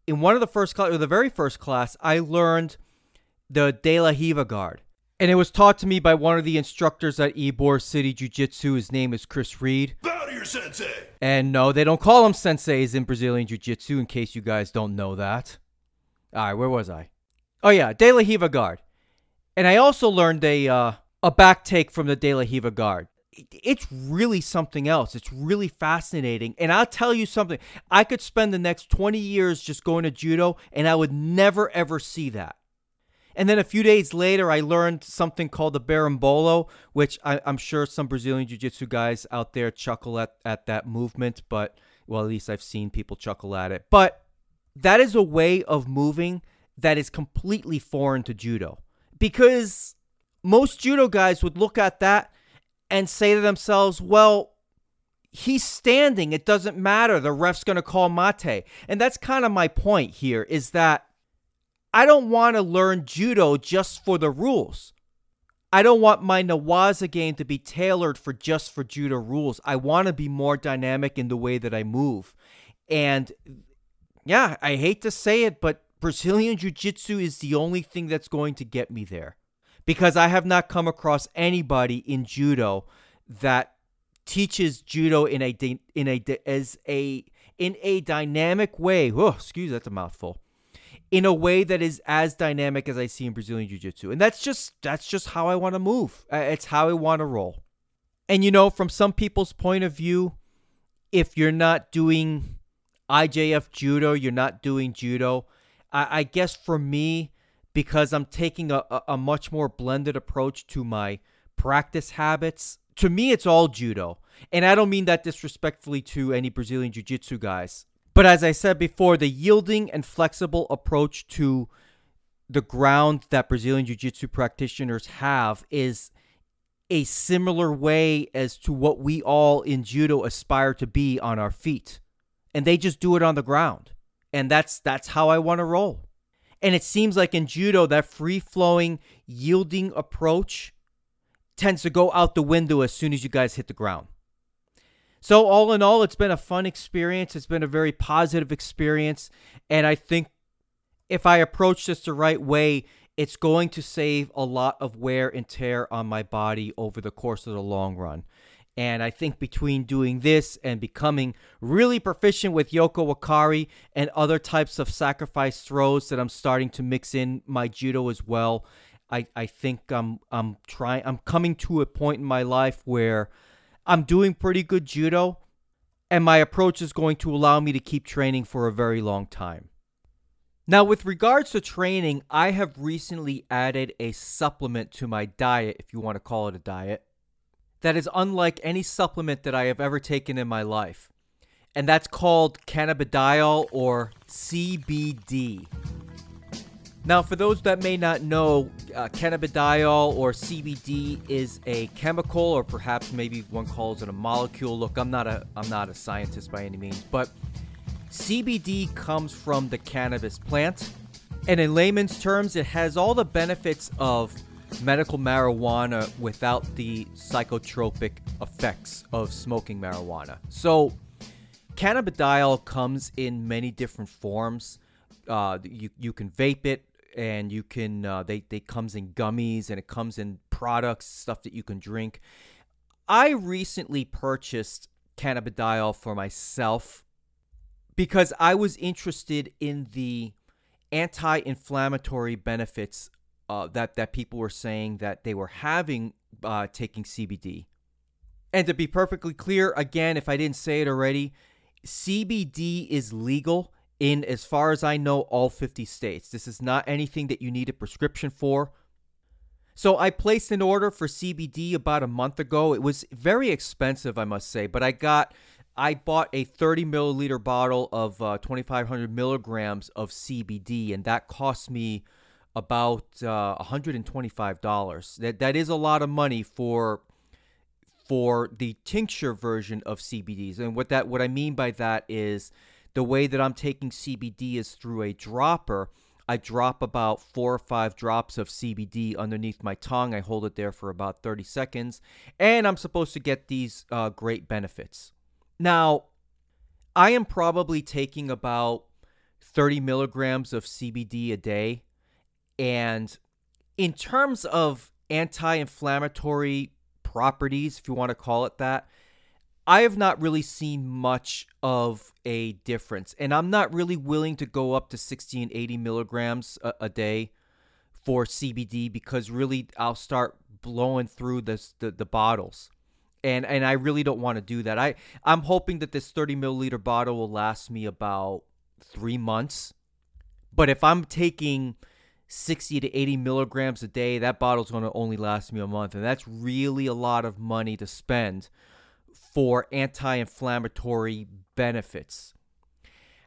in one of the first class, or the very first class, I learned the De La Riva guard. And it was taught to me by one of the instructors at Ybor City Jiu Jitsu. His name is Chris Reed. Bow to your sensei. And no, they don't call him senseis in Brazilian Jiu Jitsu, in case you guys don't know that. All right, where was I? Oh, yeah, De La Riva guard. And I also learned a, uh, a back take from the De La Riva guard. It's really something else. It's really fascinating. And I'll tell you something. I could spend the next 20 years just going to judo, and I would never, ever see that. And then a few days later, I learned something called the berimbolo, which I, am sure some Brazilian Jiu Jitsu guys out there chuckle at, at that movement, but, well, at least I've seen people chuckle at it. But that is a way of moving that is completely foreign to judo because most judo guys would look at that and say to themselves, well, he's standing. It doesn't matter. The ref's going to call mate. And that's kind of my point here is that I don't want to learn judo just for the rules. I don't want my Newaza game to be tailored for just for judo rules. I want to be more dynamic in the way that I move. And yeah, I hate to say it, but Brazilian Jiu Jitsu is the only thing that's going to get me there. Because I have not come across anybody in judo that teaches judo in a in a as a in a dynamic way. Oh, excuse that's a mouthful in a way that is as dynamic as I see in Brazilian Jiu-Jitsu. And that's just that's just how I want to move. Uh, it's how I want to roll. And you know, from some people's point of view, if you're not doing IJF judo, you're not doing judo. I, I guess for me, because I'm taking a, a much more blended approach to my practice habits, to me it's all judo. And I don't mean that disrespectfully to any Brazilian jiu-jitsu guys. But as I said before, the yielding and flexible approach to the ground that Brazilian Jiu Jitsu practitioners have is a similar way as to what we all in judo aspire to be on our feet. And they just do it on the ground. And that's that's how I want to roll. And it seems like in judo that free-flowing yielding approach tends to go out the window as soon as you guys hit the ground. So, all in all, it's been a fun experience. It's been a very positive experience. And I think if I approach this the right way, it's going to save a lot of wear and tear on my body over the course of the long run. And I think between doing this and becoming really proficient with Yoko Wakare and other types of sacrifice throws that I'm starting to mix in my judo as well, I, I think I'm I'm trying I'm coming to a point in my life where I'm doing pretty good judo, and my approach is going to allow me to keep training for a very long time. Now, with regards to training, I have recently added a supplement to my diet, if you want to call it a diet, that is unlike any supplement that I have ever taken in my life. And that's called cannabidiol or CBD. Now, for those that may not know, uh, cannabidiol or CBD is a chemical, or perhaps maybe one calls it a molecule. Look, I'm not a I'm not a scientist by any means, but CBD comes from the cannabis plant, and in layman's terms, it has all the benefits of medical marijuana without the psychotropic effects of smoking marijuana. So, cannabidiol comes in many different forms. Uh, you you can vape it and you can uh, they they comes in gummies and it comes in products stuff that you can drink. I recently purchased cannabidiol for myself because I was interested in the anti-inflammatory benefits uh, that that people were saying that they were having uh, taking CBD. And to be perfectly clear, again, if I didn't say it already, CBD is legal in, as far as I know, all 50 states. This is not anything that you need a prescription for. So I placed an order for CBD about a month ago. It was very expensive, I must say, but I got. I bought a 30 milliliter bottle of uh, 2,500 milligrams of CBD, and that cost me about uh, $125. That that is a lot of money for for the tincture version of CBDs. And what that what I mean by that is the way that I'm taking CBD is through a dropper. I drop about four or five drops of CBD underneath my tongue. I hold it there for about 30 seconds, and I'm supposed to get these uh, great benefits. Now, I am probably taking about 30 milligrams of CBD a day. And in terms of anti inflammatory properties, if you want to call it that, I have not really seen much of a difference. And I'm not really willing to go up to 60 and 80 milligrams a, a day for CBD because really I'll start blowing through this, the, the bottles. And, and I really don't want to do that. I, I'm hoping that this 30 milliliter bottle will last me about three months. But if I'm taking 60 to 80 milligrams a day, that bottle's going to only last me a month. And that's really a lot of money to spend for anti inflammatory benefits.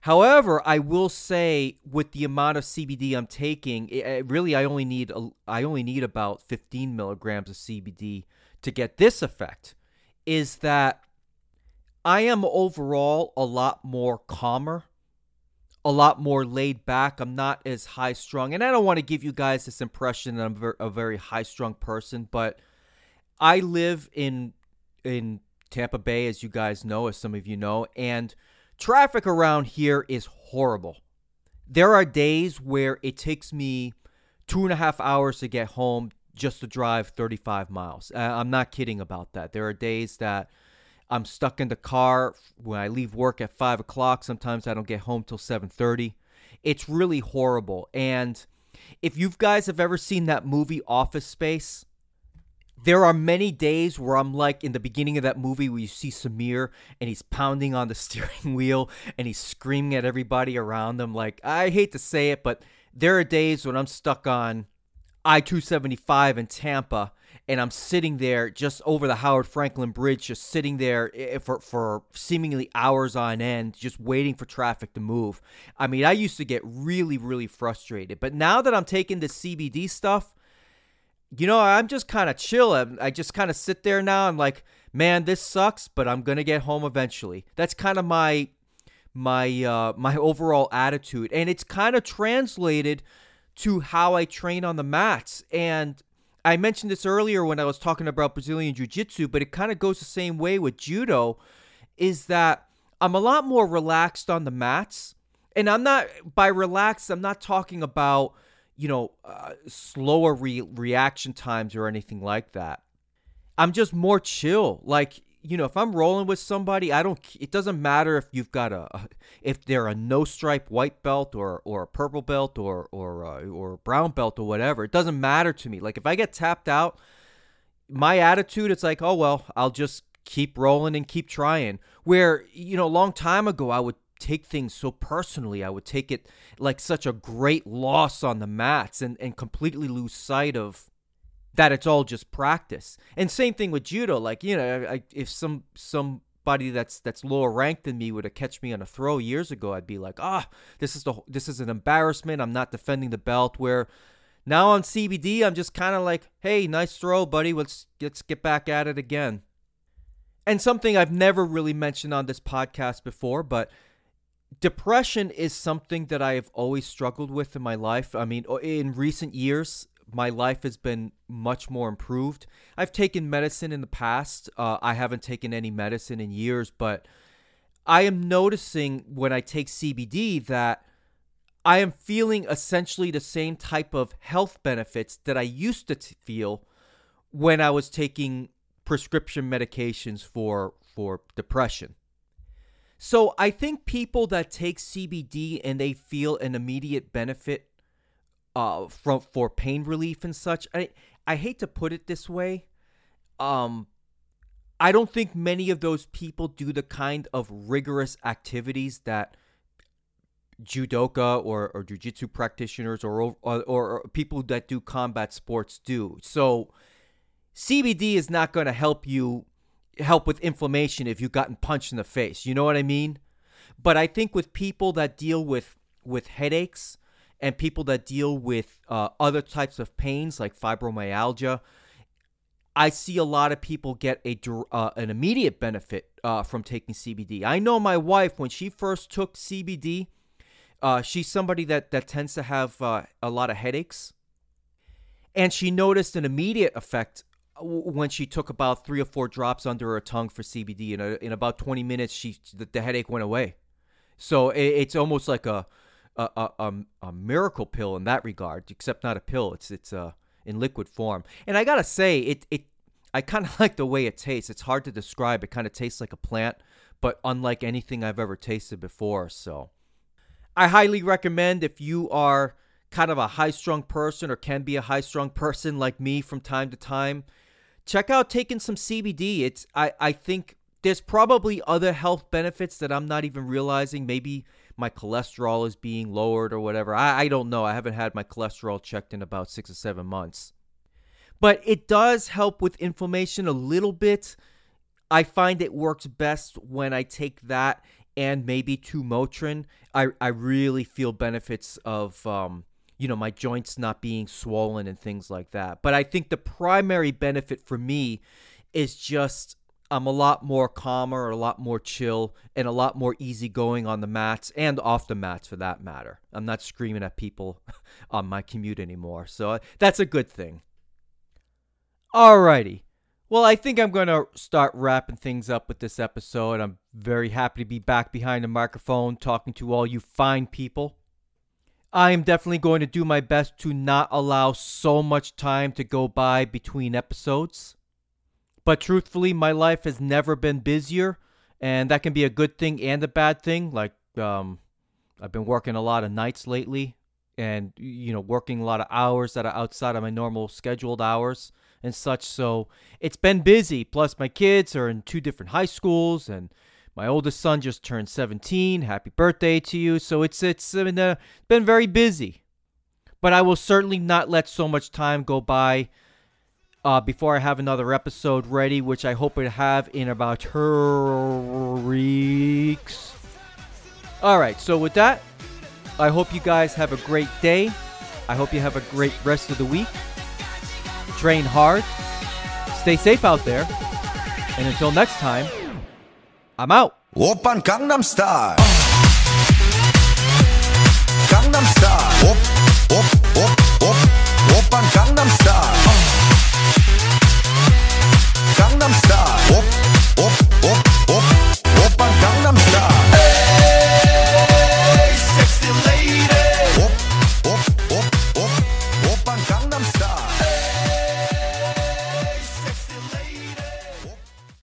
However, I will say with the amount of CBD I'm taking, it, really I only need a, I only need about 15 milligrams of CBD to get this effect. Is that I am overall a lot more calmer, a lot more laid back. I'm not as high strung, and I don't want to give you guys this impression that I'm a very high strung person, but I live in in Tampa Bay, as you guys know, as some of you know, and traffic around here is horrible. There are days where it takes me two and a half hours to get home just to drive 35 miles. Uh, I'm not kidding about that. There are days that I'm stuck in the car when I leave work at five o'clock. Sometimes I don't get home till 7:30. It's really horrible. And if you guys have ever seen that movie Office Space, there are many days where I'm like in the beginning of that movie where you see Samir and he's pounding on the steering wheel and he's screaming at everybody around him. Like, I hate to say it, but there are days when I'm stuck on I 275 in Tampa and I'm sitting there just over the Howard Frankland Bridge, just sitting there eh, for, for seemingly hours on end, just waiting for traffic to move. I mean, I used to get really, really frustrated. But now that I'm taking the CBD stuff, you know, I'm just kind of chill. I just kind of sit there now. I'm like, man, this sucks, but I'm gonna get home eventually. That's kind of my my uh, my overall attitude, and it's kind of translated to how I train on the mats. And I mentioned this earlier when I was talking about Brazilian Jiu Jitsu, but it kind of goes the same way with Judo. Is that I'm a lot more relaxed on the mats, and I'm not by relaxed. I'm not talking about you know, uh, slower re- reaction times or anything like that. I'm just more chill. Like, you know, if I'm rolling with somebody, I don't it doesn't matter if you've got a, if they're a no stripe white belt or or a purple belt or or uh, or brown belt or whatever. It doesn't matter to me. Like if I get tapped out, my attitude it's like, "Oh well, I'll just keep rolling and keep trying." Where, you know, a long time ago I would take things so personally. I would take it like such a great loss on the mats and, and completely lose sight of that it's all just practice. And same thing with judo. Like, you know, I, if some somebody that's that's lower ranked than me would have catch me on a throw years ago, I'd be like, ah, this is the this is an embarrassment. I'm not defending the belt. Where now on CBD, I'm just kind of like, hey, nice throw, buddy. Let's let's get back at it again. And something I've never really mentioned on this podcast before, but depression is something that I have always struggled with in my life. I mean, in recent years, my life has been much more improved. I've taken medicine in the past. Uh, I haven't taken any medicine in years, but I am noticing when I take CBD that I am feeling essentially the same type of health benefits that I used to t- feel when I was taking prescription medications for for depression. So I think people that take CBD and they feel an immediate benefit uh, from for pain relief and such. I I hate to put it this way. Um, I don't think many of those people do the kind of rigorous activities that judoka or, or jiu-jitsu practitioners or, or, or people that do combat sports do. So CBD is not going to help you help with inflammation if you've gotten punched in the face. You know what I mean? But I think with people that deal with with headaches and people that deal with uh, other types of pains like fibromyalgia, I see a lot of people get a uh, an immediate benefit uh, from taking CBD. I know my wife when she first took CBD, Uh, she's somebody that that tends to have uh, a lot of headaches, and she noticed an immediate effect when she took about three or four drops under her tongue for CBD. In, in about 20 minutes, she the, headache went away. So it, it's almost like a a, a a miracle pill in that regard, except not a pill. It's it's uh, in liquid form. And I gotta say, it it I kind of like the way it tastes. It's hard to describe. It kind of tastes like a plant, but unlike anything I've ever tasted before. So I highly recommend if you are kind of a high strung person or can be a high strung person like me from time to time, check out taking some CBD. It's I, I think there's probably other health benefits that I'm not even realizing. Maybe my cholesterol is being lowered or whatever. I, I don't know. I haven't had my cholesterol checked in about six or seven months. But it does help with inflammation a little bit. I find it works best when I take that and maybe two Motrin. I, I really feel benefits of um, you know my joints not being swollen and things like that. But I think the primary benefit for me is just I'm a lot more calmer, a lot more chill, and a lot more easygoing on the mats and off the mats for that matter. I'm not screaming at people on my commute anymore. So uh, that's a good thing. Alrighty. Well, I think I'm going to start wrapping things up with this episode. I'm very happy to be back behind the microphone talking to all you fine people. I am definitely going to do my best to not allow so much time to go by between episodes. But truthfully, my life has never been busier, and that can be a good thing and a bad thing. Like, um, I've been working a lot of nights lately, and you know, working a lot of hours that are outside of my normal scheduled hours and such. So it's been busy. Plus, my kids are in two different high schools, and my oldest son just turned 17. Happy birthday to you! So it's it's been, uh, been very busy, but I will certainly not let so much time go by uh, before I have another episode ready, which I hope to have in about two weeks. All right, so with that, I hope you guys have a great day. I hope you have a great rest of the week. Train hard. Stay safe out there. And until next time, I'm out. 오빤 강남 스타일. 강남 스타일. 옵옵옵옵 오빤 강남 스타일. 강남 스타일.